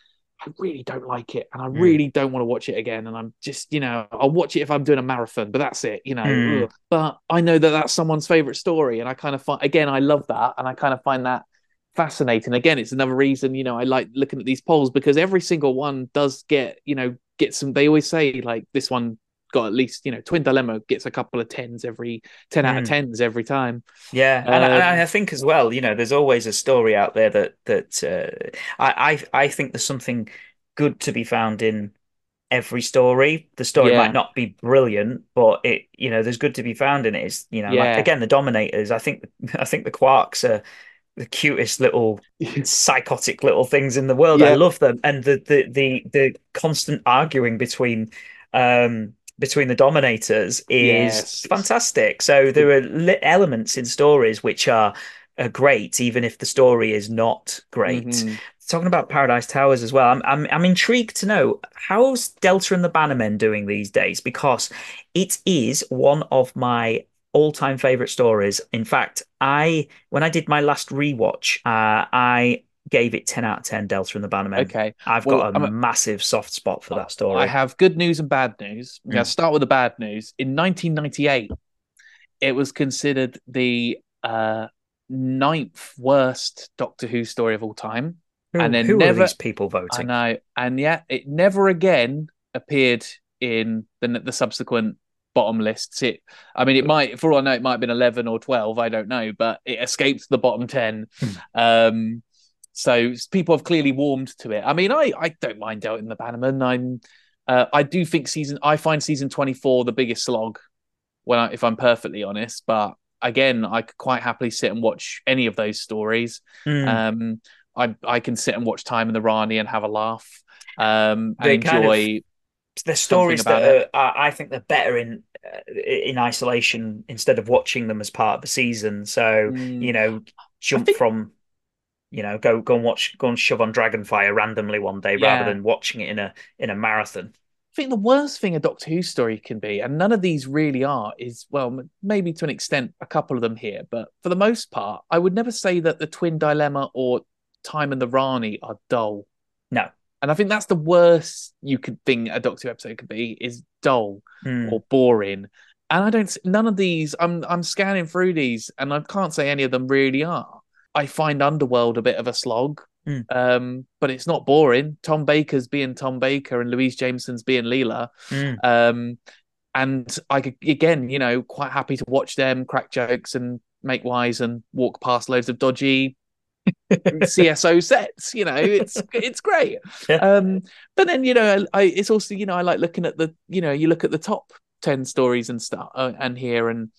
i really don't like it and i Mm. really don't want to watch it again and i'm just you know i'll watch it if i'm doing a marathon but that's it you know Mm. but i know that that's someone's favorite story and i kind of find again i love that and i kind of find that fascinating again it's another reason you know i like looking at these polls because every single one does get you know get some they always say like this one got at least you know twin dilemma gets a couple of tens every 10 out of Mm. tens every time Yeah, and, and Um, I think as well, you know, there's always a story out there that that uh, I, I I think there's something good to be found in every story. The story Yeah. might not be brilliant, but it, you know, there's good to be found in it. It's, you know, like again, the Dominators. I think I think the Quarks are the cutest little psychotic little things in the world. I love them, and the the the the constant arguing between um between the dominators is Yes. fantastic. So there are elements in stories which are are great, even if the story is not great. Mhm. Talking about Paradise Towers as well, I'm I'm I'm intrigued to know how's Delta and the Bannermen doing these days because it is one of my all-time favorite stories. In fact, I when I did my last rewatch, uh, I gave it 10 out of 10 Delta and the Bannermen. okay I've Well, got a a- massive soft spot for that story. i have good news and bad news Mm. yeah start with the bad news in 1998 it was considered the uh ninth worst doctor who story of all time Who, and then who never- are these people I voting? know, and yet it never again appeared in the the subsequent bottom lists. It, I mean, it might, for all I know, it might have been eleven or twelve. I don't know, but it escaped the bottom ten. Hmm. um, so people have clearly warmed to it. I mean, I I don't mind Delta and the Bannerman. I'm, uh, I do think season. I find season twenty four the biggest slog. When I, if I'm perfectly honest, but again, I could quite happily sit and watch any of those stories. Hmm. Um, I I can sit and watch Time and the Rani and have a laugh. Um, and They kind of- enjoy. They're stories that are, are, I think they're better in uh, in isolation instead of watching them as part of the season. So Mm, you know, jump think- from you know go go and watch go and shove on Dragonfire randomly one day Yeah. rather than watching it in a in a marathon. I think the worst thing a Doctor Who story can be, and none of these really are, is well, maybe to an extent, a couple of them here, but for the most part, I would never say that the Twin Dilemma or Time and the Rani are dull. No. And I think that's the worst you could think a Doctor Who episode could be is dull. Hmm. or boring. And I don't. None of these. I'm I'm scanning through these, and I can't say any of them really are. I find Underworld a bit of a slog, Hmm. um, but it's not boring. Tom Baker's being Tom Baker, and Louise Jameson's being Leela. Hmm. Um, and I could again, you know, quite happy to watch them crack jokes and make wise and walk past loads of dodgy CSO sets. You know, it's it's great. Yeah. Um, but then you know, I it's also you know I like looking at the you know you look at the top ten stories and stuff uh, and here and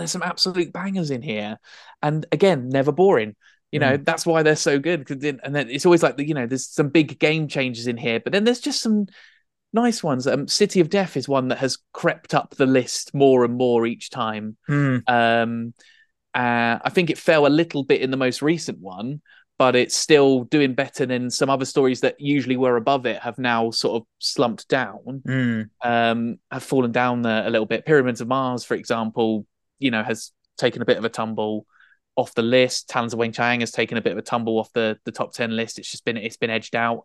there's some absolute bangers in here, and again, never boring. You know, that's why they're so good. Cause then, and then it's always like the you know, there's some big game changes in here, but then there's just some nice ones. Um, City of Death is one that has crept up the list more and more each time. Hmm. Um, uh, I think it fell a little bit in the most recent one, but it's still doing better than some other stories that usually were above it have now sort of slumped down, Hmm. um, have fallen down there a little bit. Pyramids of Mars, for example, you know, has taken a bit of a tumble off the list. Talons of Weng Chiang has taken a bit of a tumble off the, the top ten list. It's just been it's been edged out.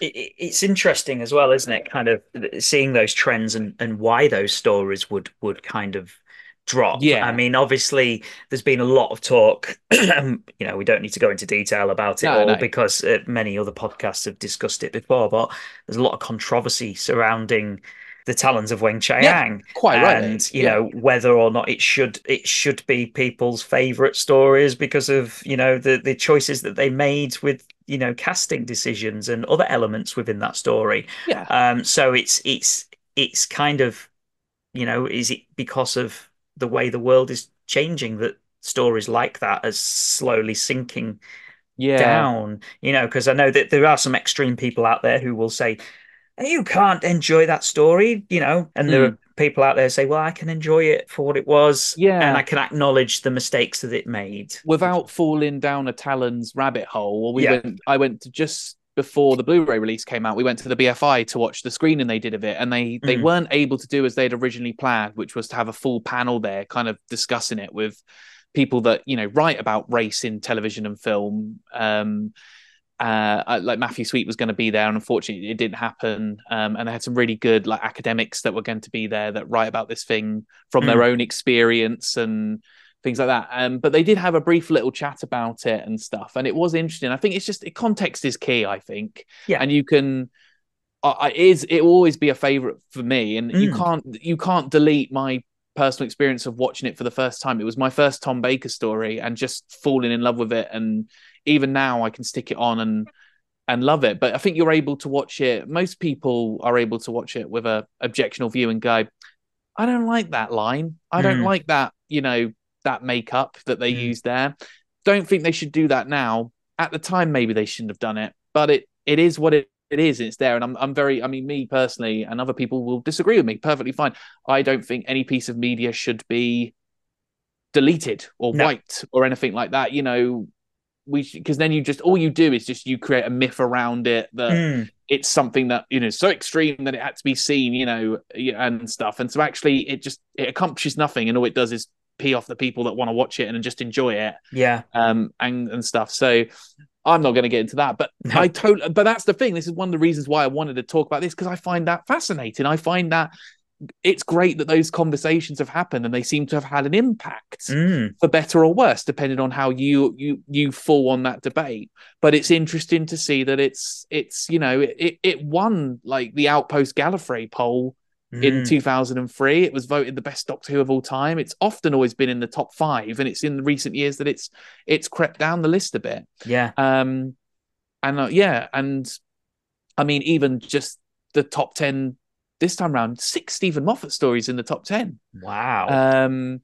It, it- it's interesting as well, isn't it? Kind of seeing those trends and, and why those stories would would kind of drop. Yeah. I mean, obviously, there's been a lot of talk. you know, we don't need to go into detail about it No, all no. because uh, many other podcasts have discussed it before. But there's a lot of controversy surrounding the talons of Weng Chiang. Quite right. and you know whether or not it should it should be people's favorite stories because of you know the the choices that they made with you know casting decisions and other elements within that story yeah. um so it's it's it's kind of, you know, is it because of the way the world is changing that stories like that are slowly sinking yeah. down? You know, because I know that there are some extreme people out there who will say, you can't enjoy that story, you know, and there Mm. are people out there say, well, I can enjoy it for what it was, Yeah. and I can acknowledge the mistakes that it made. without falling down a Talon's rabbit hole. Or we Yeah. went. I went to just before the Blu-ray release came out. We went to the BFI to watch the screening they did of it, and they they Mm. weren't able to do as they'd originally planned, which was to have a full panel there, kind of discussing it with people that you know write about race in television and film. Um, uh, like Matthew Sweet was going to be there, and unfortunately, it didn't happen. Um, and they had some really good like academics that were going to be there that write about this thing from their own experience and things like that. Um, but they did have a brief little chat about it and stuff, and it was interesting. I think it's just context is key. I think, Yeah. and you can. Uh, it is it will always be a favorite for me, and you Mm. can't you can't delete my personal experience of watching it for the first time. It was my first Tom Baker story, and just falling in love with it. And even now, I can stick it on and and love it. But I think you're able to watch it. Most people are able to watch it with a objectional view and go, I don't like that line. I don't Mm. like that. You know that makeup that they Mm. use there. Don't think they should do that now. At the time, maybe they shouldn't have done it. But it it is what it it is. It's there, and I'm I'm very. I mean, me personally, and other people will disagree with me. Perfectly fine. I don't think any piece of media should be deleted or No. wiped or anything like that. You know, we because then you just all you do is just you create a myth around it that Mm. it's something that you know so extreme that it had to be seen. You know, and stuff. And so actually, it just it accomplishes nothing, and all it does is pee off the people that want to watch it and just enjoy it Yeah. um and and stuff so i'm not going to get into that but No. i totally but that's the thing this is one of the reasons why i wanted to talk about this because i find that fascinating i find that it's great that those conversations have happened and they seem to have had an impact Mm. for better or worse depending on how you you you fall on that debate but it's interesting to see that it's it's you know it it won like the outpost gallifrey poll in Mm. 2003 it was voted the best doctor who of all time it's often always been in the top 5 and it's in the recent years that it's it's crept down the list a bit Yeah. um and uh, yeah and i mean even just the top 10 this time round six steven moffat stories in the top 10 Wow. um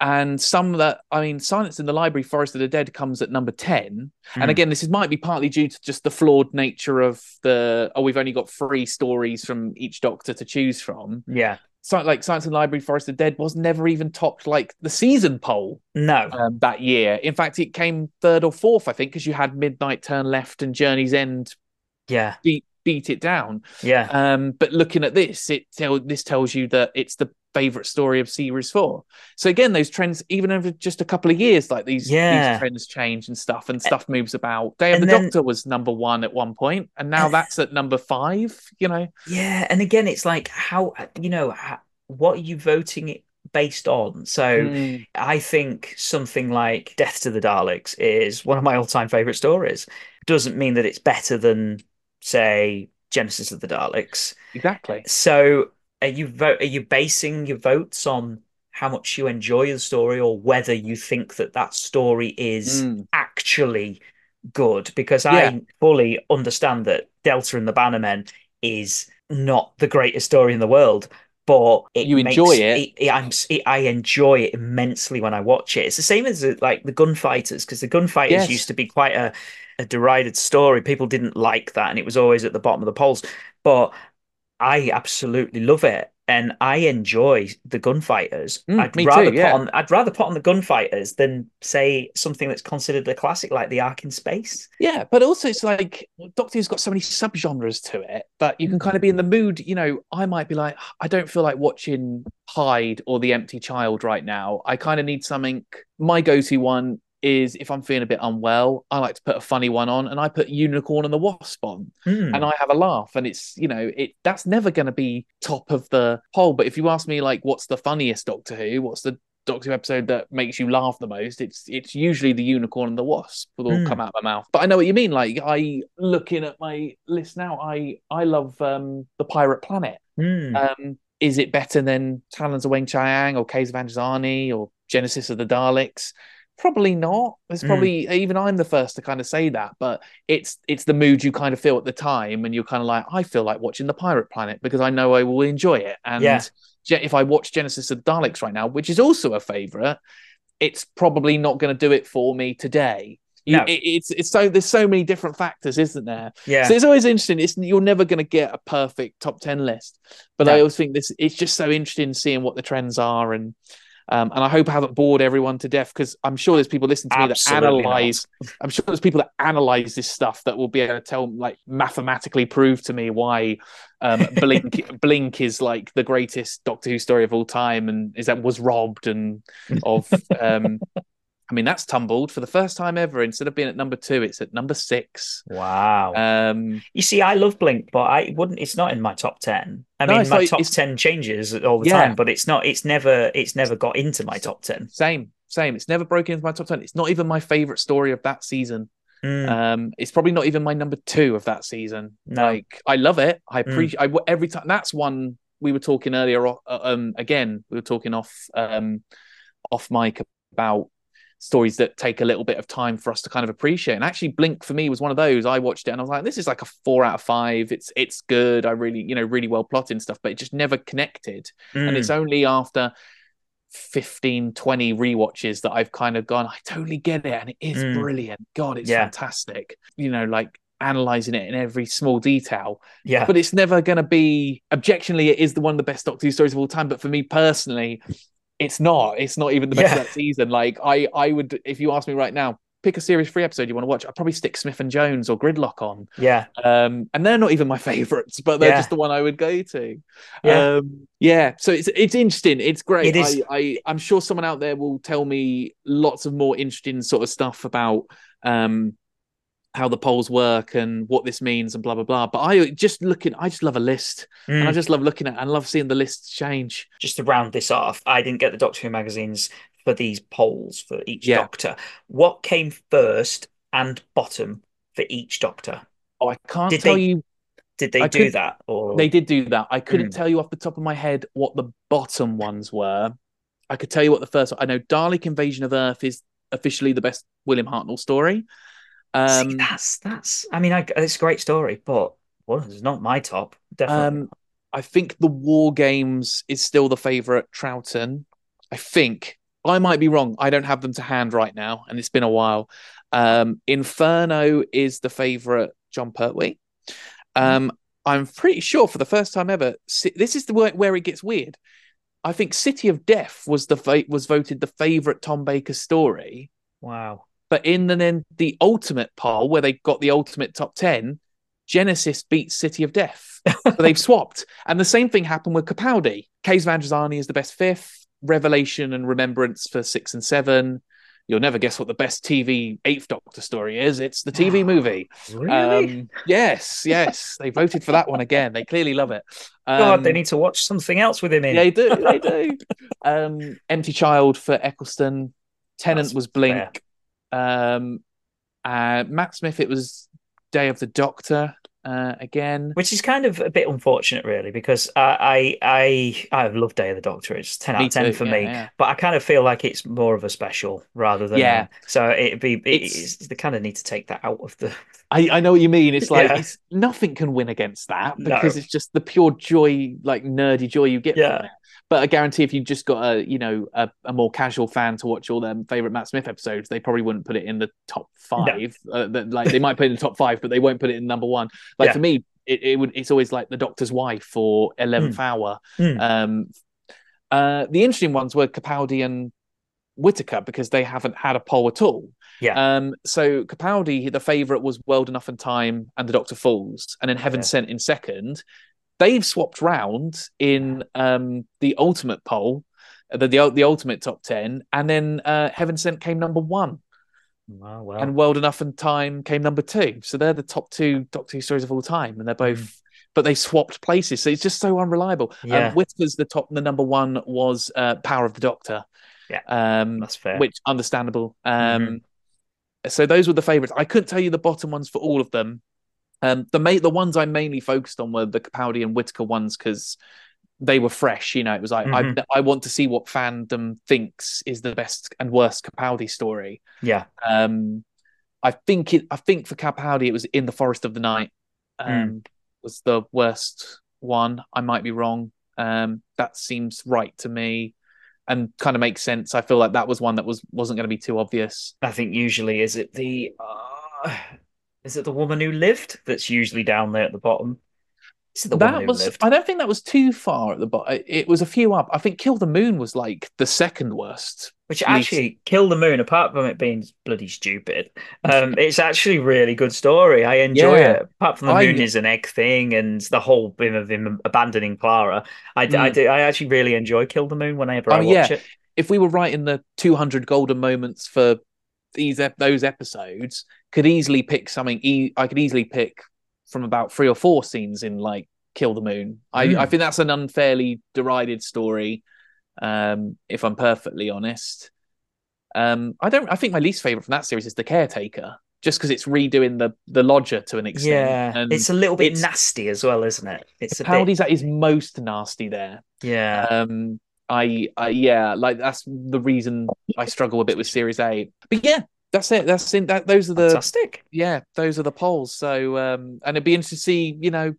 and some that i mean silence in the library forest of the dead comes at number 10 and Mm. again this is might be partly due to just the flawed nature of the oh we've only got three stories from each doctor to choose from yeah. so like silence in library forest of the dead was never even topped like the season poll No. um, that year in fact it came third or fourth i think because you had midnight turn left and journey's end Yeah. beat beat it down Yeah. um, but looking at this, it tell this tells you that it's the favorite story of series four. So again, those trends, even over just a couple of years, like these, Yeah. these trends change and stuff, and stuff moves about. Day of and the then- Doctor was number one at one point, and now that's at number five. You know, Yeah, and again, it's like how you know how, what are you voting it based on? So Mm, I think something like Death to the Daleks is one of my all-time favorite stories. Doesn't mean that it's better than, say, Genesis of the Daleks. exactly. So are you vote? Are you basing your votes on how much you enjoy the story, or whether you think that that story is Mm, actually good because Yeah. I fully understand that Delta and the Bannermen is not the greatest story in the world, but You makes, enjoy it. it, it- I enjoy it immensely when I watch it. It's the same as uh, like the Gunfighters because the Gunfighters Yes. used to be quite a, a derided story. People didn't like that, and it was always at the bottom of the polls. But I absolutely love it. And I enjoy the gunfighters. Mm, I'd me rather too, put yeah. on I'd rather put on the gunfighters than say something that's considered a classic like the Ark in Space. Yeah, but also it's like Doctor Who's got so many subgenres to it that you can kind of be in the mood. You know, I might be like, I don't feel like watching Hyde or The Empty Child right now. I kind of need something. My go-to one is if I'm feeling a bit unwell, I like to put a funny one on, and I put Unicorn and the Wasp on, Hmm. and I have a laugh. And it's you know, it that's never going to be top of the poll. But if you ask me, like, what's the funniest Doctor Who? What's the Doctor Who episode that makes you laugh the most? It's it's usually the Unicorn and the Wasp will all Hmm. come out of my mouth. But I know what you mean. Like I looking at my list now, I I love um the Pirate Planet. Hmm. Um, is it better than Talons of Weng Chiang or Caves of Androzani or Genesis of the Daleks? Probably not. It's Mm. probably even I'm the first to kind of say that, but it's it's the mood you kind of feel at the time, and you're kind of like, I feel like watching the Pirate Planet because I know I will enjoy it. And Yeah. if I watch Genesis of the Daleks right now, which is also a favorite, it's probably not going to do it for me today. You, No. it, it's it's so there's so many different factors, isn't there? Yeah. So it's always interesting. It's you're never going to get a perfect top ten list, but I always think this it's just so interesting seeing what the trends are and. Um, and I hope I haven't bored everyone to death because I'm sure there's people listening to me that Absolutely not. analyze. I'm sure there's people that analyze this stuff that will be able to tell, like, mathematically prove to me why um, Blink Blink is like the greatest Doctor Who story of all time, and is that was robbed and of. Um, I mean, that's tumbled for the first time ever. Instead of being at number two, it's at number six. Wow. Um, You see, I love Blink, but I wouldn't. It's not in my top ten. I No, mean, my like- top ten changes all the Yeah. time, but it's not. It's never. It's never got into my top ten. same, same. It's never broken into my top ten. It's not even my favorite story of that season. Mm, Um, it's probably not even my number two of that season. No. Like, I love it. I Mm. appreciate. I every time. That's one we were talking earlier. o- uh, Um, again, we were talking off um, off mic about stories that take a little bit of time for us to kind of appreciate. And actually, Blink for me was one of those. I watched it and I was like, this is like a four out of five. It's it's good. I really, you know, really well plotted and stuff, but it just never connected. And mm. it's only after 15, 20 rewatches that I've kind of gone, I totally get it. And it is Mm. brilliant. God, it's Yeah. fantastic. You know, like analyzing it in every small detail. yeah. But it's never going to be, objectionally, it is the one of the best Doctor Who stories of all time. But for me personally, it's not. It's not even the best Yeah. of that season. Like, I, I would, if you ask me right now, pick a series three episode you want to watch, I'd probably stick Smith and Jones or Gridlock on. yeah. Um, and they're not even my favorites, but they're Yeah. just the one I would go to. Yeah. Um, yeah. So it's it's interesting. It's great. It is. I, I I'm sure someone out there will tell me lots of more interesting sort of stuff about um how the polls work and what this means and blah blah blah. But I just looking, I just love a list, and I Mm. just love looking at and love seeing the lists change. Just to round this off, I didn't get the Doctor Who magazines for these polls for each Yeah. Doctor. What came first and bottom for each Doctor? Oh, I can't Did tell they- you. Did they I do couldn't- that? Or They did do that. I couldn't Mm. tell you off the top of my head what the bottom ones were. I could tell you what the first. I know Dalek Invasion of Earth is officially the best William Hartnell story. See, Um, that's that's. I mean, I, it's a great story, but well, it's not my top. Definitely. um, I think the War Games is still the favorite. Troughton. I think I might be wrong. I don't have them to hand right now, and it's been a while. Um, Inferno is the favorite. Jon Pertwee. Um, I'm pretty sure for the first time ever, this is the where, where it gets weird. I think City of Death was the was voted the favorite Tom Baker story, wow. But in the then the ultimate poll where they got the ultimate top ten, Genesis beats City of Death. so they've swapped, and the same thing happened with Capaldi. Caves of Androzani is the best fifth. Revelation and Remembrance for six and seven. You'll never guess what the best TV Eighth Doctor story is. It's the TV movie. Really? Um, yes, yes, they voted for that one again. They clearly love it. Um, God, they need to watch something else with him in. They do. They do. um, Empty Child for Eccleston. Tennant That's was Blink. Um, uh, Matt Smith. It was Day of the Doctor. Uh, again. Which is kind of a bit unfortunate, really, because I I I, I love Day of the Doctor. It's ten out of ten too, for yeah, me. yeah. But I kind of feel like it's more of a special rather than Yeah. So it'd be it, It's- it's, they kind of need to take that out of the. I, I know what you mean. It's like Yeah. it's, nothing can win against that No. because it's just the pure joy, like nerdy joy you get Yeah. But I guarantee if you just got a you know a, a more casual fan to watch all their favorite Matt Smith episodes, they probably wouldn't put it in the top five. Uh, that- like they might put it in the top five, but they won't put it in number one. Like Yeah. for me, it, it would it's always like the Doctor's Wife or Eleventh Hour. Mm. Um, uh, the interesting ones were Capaldi and Whittaker because they haven't had a poll at all. Yeah. Um, so Capaldi, the favourite was World Enough and Time and The Doctor Falls, and then Heaven Yeah. Sent in second. They've swapped round in um, the ultimate poll, uh, the, the the ultimate top ten, and then uh, Heaven Sent came number one, Well, well. and World Enough and Time came number two. So they're the top two Doctor Who stories of all time, and they're both. Mm. But they swapped places, so it's just so unreliable. Yeah. Um, Whittaker's the top. The number one was uh, Power of the Doctor. Yeah. Um, That's fair. which understandable. Um, Mhm. so those were the favorites. I couldn't tell you the bottom ones for all of them. Um, the ma- the ones I mainly focused on were the Capaldi and Whittaker ones because they were fresh. You know, it was like Mhm. I I want to see what fandom thinks is the best and worst Capaldi story. Yeah. Um, I think it. I think for Capaldi, it was in the Forest of the Night. Um, was the worst one. I might be wrong. Um, that seems right to me, and kind of makes sense. I feel like that was one that was wasn't going to be too obvious. I think usually is it the uh, is it the woman who lived that's usually down there at the bottom? Is it the woman that was. lived? I don't think that was too far at the bottom. It was a few up. I think Kill the Moon was like the second worst. Which actually, Kill the Moon, apart from it being bloody stupid, um, it's actually a really good story. I enjoy Yeah. it. Apart from the I- moon is an egg thing and the whole bit of him abandoning Clara, I, d- I Mm. do. I actually really enjoy Kill the Moon whenever Oh, I watch yeah. it. if we were writing the 200 golden moments for these those episodes, could easily pick something. E- I could easily pick from about three or four scenes in like Kill the Moon. I, Mm. I think that's an unfairly derided story. Um, if I'm perfectly honest, um, I don't. I think my least favorite from that series is The Caretaker, just because it's redoing the the lodger to an extent. Yeah, and it's a little bit nasty as well, isn't it? It's a bit. Capaldi's at his most nasty there. Yeah, Um, I, I, yeah, like that's the reason I struggle a bit with Series 8. But yeah, that's it. That's in that. Those are the fantastic. yeah, those are the polls. So, um, and it'd be interesting to see, you know,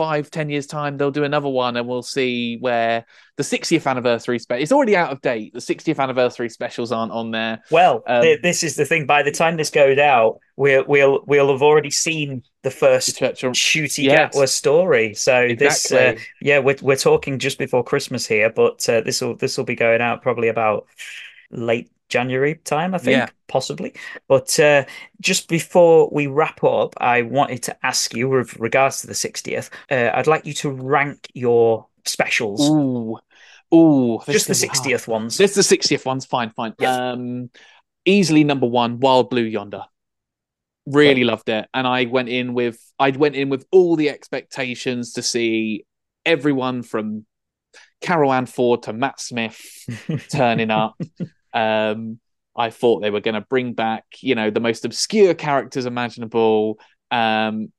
five, ten years time they'll do another one, and we'll see where the 60th anniversary special. It's already out of date. The 60th anniversary specials aren't on there. Well, Um, th- this is the thing. By the time this goes out, we'll we'll we'll have already seen the first Church of Ncuti Yes. Gatwa story. So this, uh, yeah, we're we're talking just before Christmas here, but uh, this will this will be going out probably about late January time, I think, Yeah. possibly. But uh, just before we wrap up, I wanted to ask you, with regards to the 60th, uh, I'd like you to rank your specials, Ooh, ooh, just the is- 60th ones. This the 60th one's fine, fine. Yeah. Um, easily number one, Wild Blue Yonder. Really loved it, and I went in with I went in with all the expectations to see everyone from Carole Ann Ford to Matt Smith turning up. Um, I thought they were going to bring back, you know, the most obscure characters imaginable. Um,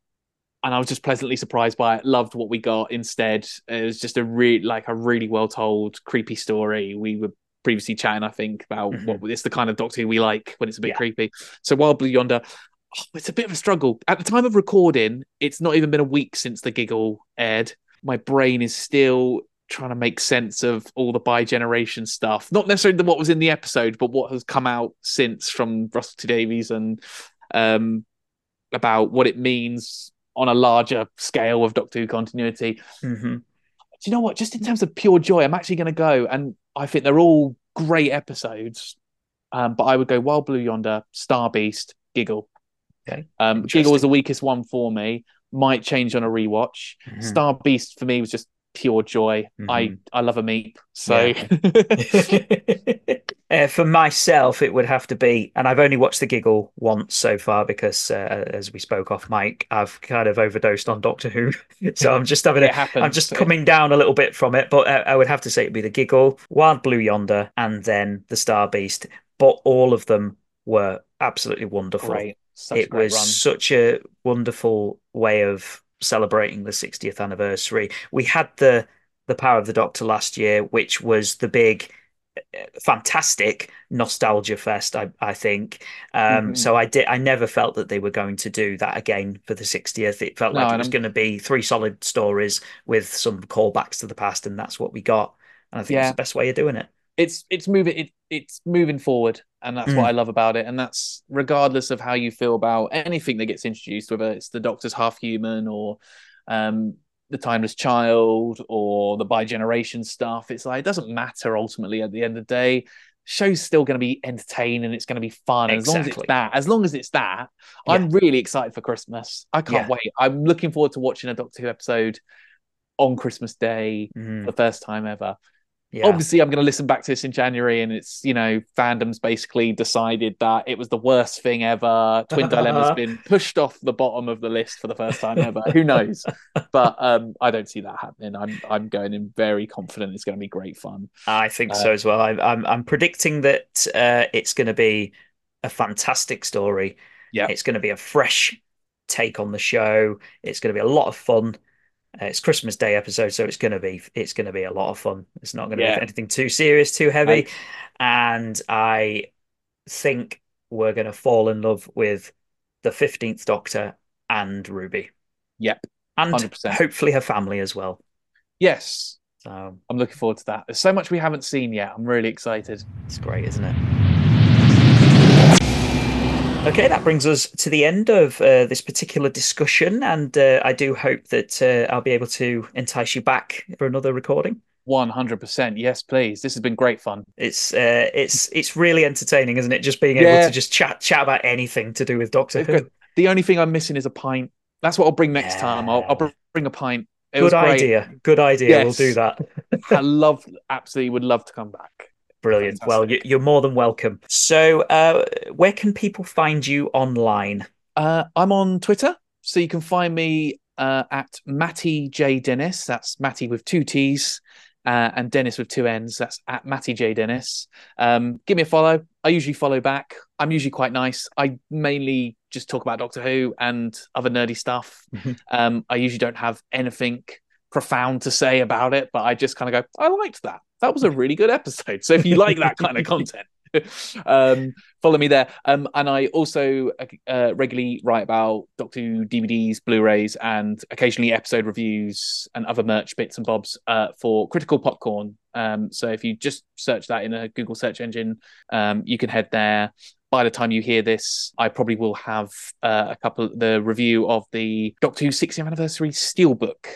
and I was just pleasantly surprised by it. Loved what we got instead. It was just a really, like a really well told, creepy story. We were previously chatting, I think, about Mhm. what it's the kind of Doctor Who we like when it's a bit Yeah. creepy. So Wild Blue Yonder, oh, it's a bit of a struggle. At the time of recording, it's not even been a week since the giggle aired. My brain is still trying to make sense of all the bi-generation stuff. Not necessarily what was in the episode, but what has come out since from Russell T Davies and um, about what it means on a larger scale of Doctor Who continuity. hmm Do you know what? Just in terms of pure joy, I'm actually going to go, and I think they're all great episodes. Um, but I would go Wild Blue Yonder, Star Beast, Giggle. Okay, Um, Giggle was the weakest one for me. Might change on a rewatch. Mhm. Star Beast for me was just pure joy. I Mhm. I love a meep. So Uh, for myself, it would have to be, and I've only watched the giggle once so far because, uh, as we spoke off mic, I've kind of overdosed on Doctor Who, so I'm just having it a, happens. I'm just coming down a little bit from it. But uh, I would have to say it'd be the giggle, Wild Blue Yonder, and then the Star Beast. But all of them were absolutely wonderful. great. Such it was run. such a wonderful way of celebrating the 60th anniversary. We had the the Power of the Doctor last year, which was the big, uh, fantastic nostalgia fest. I I think. Um, Mhm. So I did. I never felt that they were going to do that again for the 60th. It felt No, like it was going to be three solid stories with some callbacks to the past, and that's what we got. And I think it's the best way of doing it. It's it's moving it, it's moving forward and that's Mm. what i love about it and that's regardless of how you feel about anything that gets introduced whether it's the doctor's half human or um the timeless child or the bi-generation stuff it's like it doesn't matter ultimately at the end of the day. Show's still going to be entertaining and it's going to be fun. And as long as it's that as long as it's that i'm really excited for christmas. I can't Yeah. wait. I'm looking forward to watching a doctor who episode on christmas day for the first time ever Yeah. obviously i'm going to listen back to this in january and it's you know fandom's basically decided that it was the worst thing ever twin dilemma's been pushed off the bottom of the list for the first time ever who knows but um i don't see that happening i'm i'm going in very confident it's going to be great fun I think Uh, so as well. I, I'm I'm predicting that uh, it's going to be a fantastic story. Yeah. it's going to be a fresh take on the show. It's going to be a lot of fun, Uh, it's Christmas Day episode, so it's gonna be it's gonna be a lot of fun. It's not gonna Yeah. be anything too serious, too heavy, Right. and I think we're gonna fall in love with the Fifteenth Doctor and Ruby, Yep. and 100%. hopefully her family as well. Yes. So I'm looking forward to that. There's so much we haven't seen yet. I'm really excited. it's great, isn't it? Okay, that brings us to the end of uh, this particular discussion, and uh, I do hope that uh, I'll be able to entice you back for another recording. 100%. Yes, please. This has been great fun. It's uh, it's it's really entertaining, isn't it? Just being able Yeah. to just chat chat about anything to do with Doctor Who. The only thing I'm missing is a pint. That's what I'll bring next time. I'll, I'll bring a pint. It Good idea. Good idea. We'll do that. I love, absolutely would love to come back. Brilliant. Well, you, you're more than welcome. So, uh, where can people find you online? Uh, I'm on Twitter, so you can find me uh, at Matty J Dennis. That's Matty with two T's. Uh, and Dennis with two N's. That's at Matty J Dennis. Um, give me a follow. I usually follow back. I'm usually quite nice. I mainly just talk about Doctor Who and other nerdy stuff. Mhm. um, I usually don't have anything profound to say about it, but I just kind of go, I liked that. That was a really good episode. So if you like that kind of content, um, follow me there. Um, and I also uh, regularly write about Doctor Who DVDs, Blu-rays, and occasionally episode reviews and other merch bits and bobs uh, for Critical Popcorn. Um, so if you just search that in a Google search engine, um, you can head there. By the time you hear this, I probably will have uh, a couple the review of the Doctor Who 60th anniversary steelbook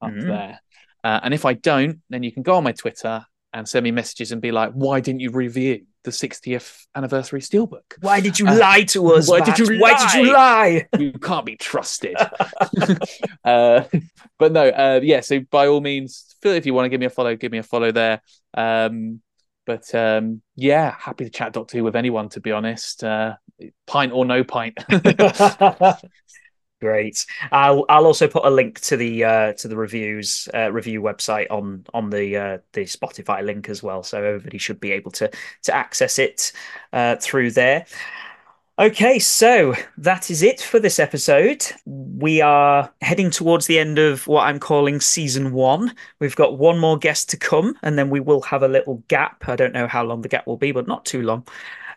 up Mhm. there. Uh, and if I don't, then you can go on my Twitter and send me messages and be like, "Why didn't you review the 60th anniversary steelbook? Why did you Uh, lie to us? why did you Why did you lie? You can't be trusted." uh, but no, uh, yeah. So by all means, feel if you want to give me a follow, give me a follow there. Um, but um, yeah, happy to chat Doctor Who with anyone. To be honest, uh, pint or no pint. Great. I'll I'll also put a link to the uh, to the reviews uh, review website on on the uh, the Spotify link as well, so everybody should be able to to access it uh, through there. Okay, so that is it for this episode. We are heading towards the end of what I'm calling season one. We've got one more guest to come, and then we will have a little gap. I don't know how long the gap will be, but not too long.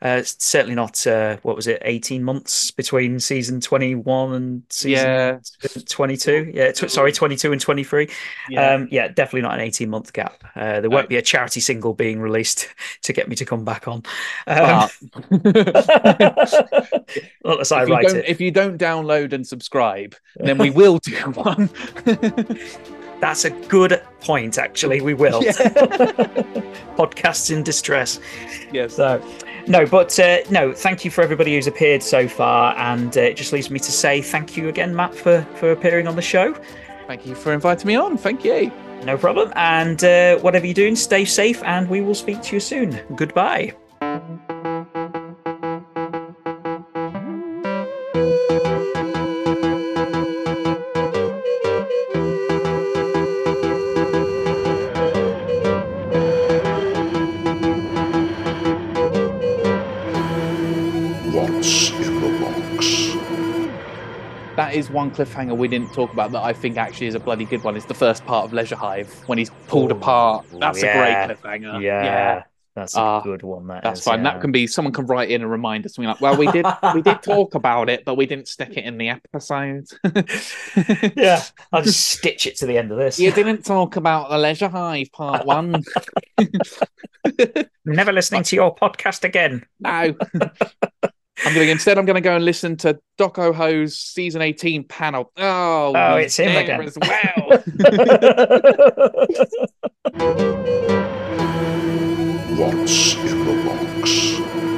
Uh, it's certainly not, uh, what was it, 18 months between season 21 and season Yeah. 22? Yeah, tw- sorry, 22 and 23. yeah. Um, yeah, definitely not an 18 month gap. Uh, there won't be a charity single being released to get me to come back on. Um, unless I if, write it. if you don't download and subscribe, then we will do one. That's a good point, actually. We will. Yeah. Podcasts in distress. yes. So, no, but uh, no, thank you for everybody who's appeared so far. And uh, it just leaves me to say thank you again, Matt, for, for appearing on the show. Thank you for inviting me on. Thank you. No problem. And uh, whatever you're doing, stay safe, and we will speak to you soon. Goodbye. One cliffhanger we didn't talk about that I think actually is a bloody good one. It's the first part of Leisure Hive when he's pulled Oh, apart. That's yeah. a great cliffhanger. Yeah, that's a Ah, good one. That That's is, fine. yeah. That can be someone can write in and remind us something like, well, we did we did talk about it, but we didn't stick it in the episode. yeah, I'll just stitch it to the end of this. You didn't talk about the Leisure Hive part one. Never listening to your podcast again. No. I'm going to instead. I'm going to go and listen to Doc Oho's season 18 panel. Oh, Oh, it's him again. as well. What's in the box?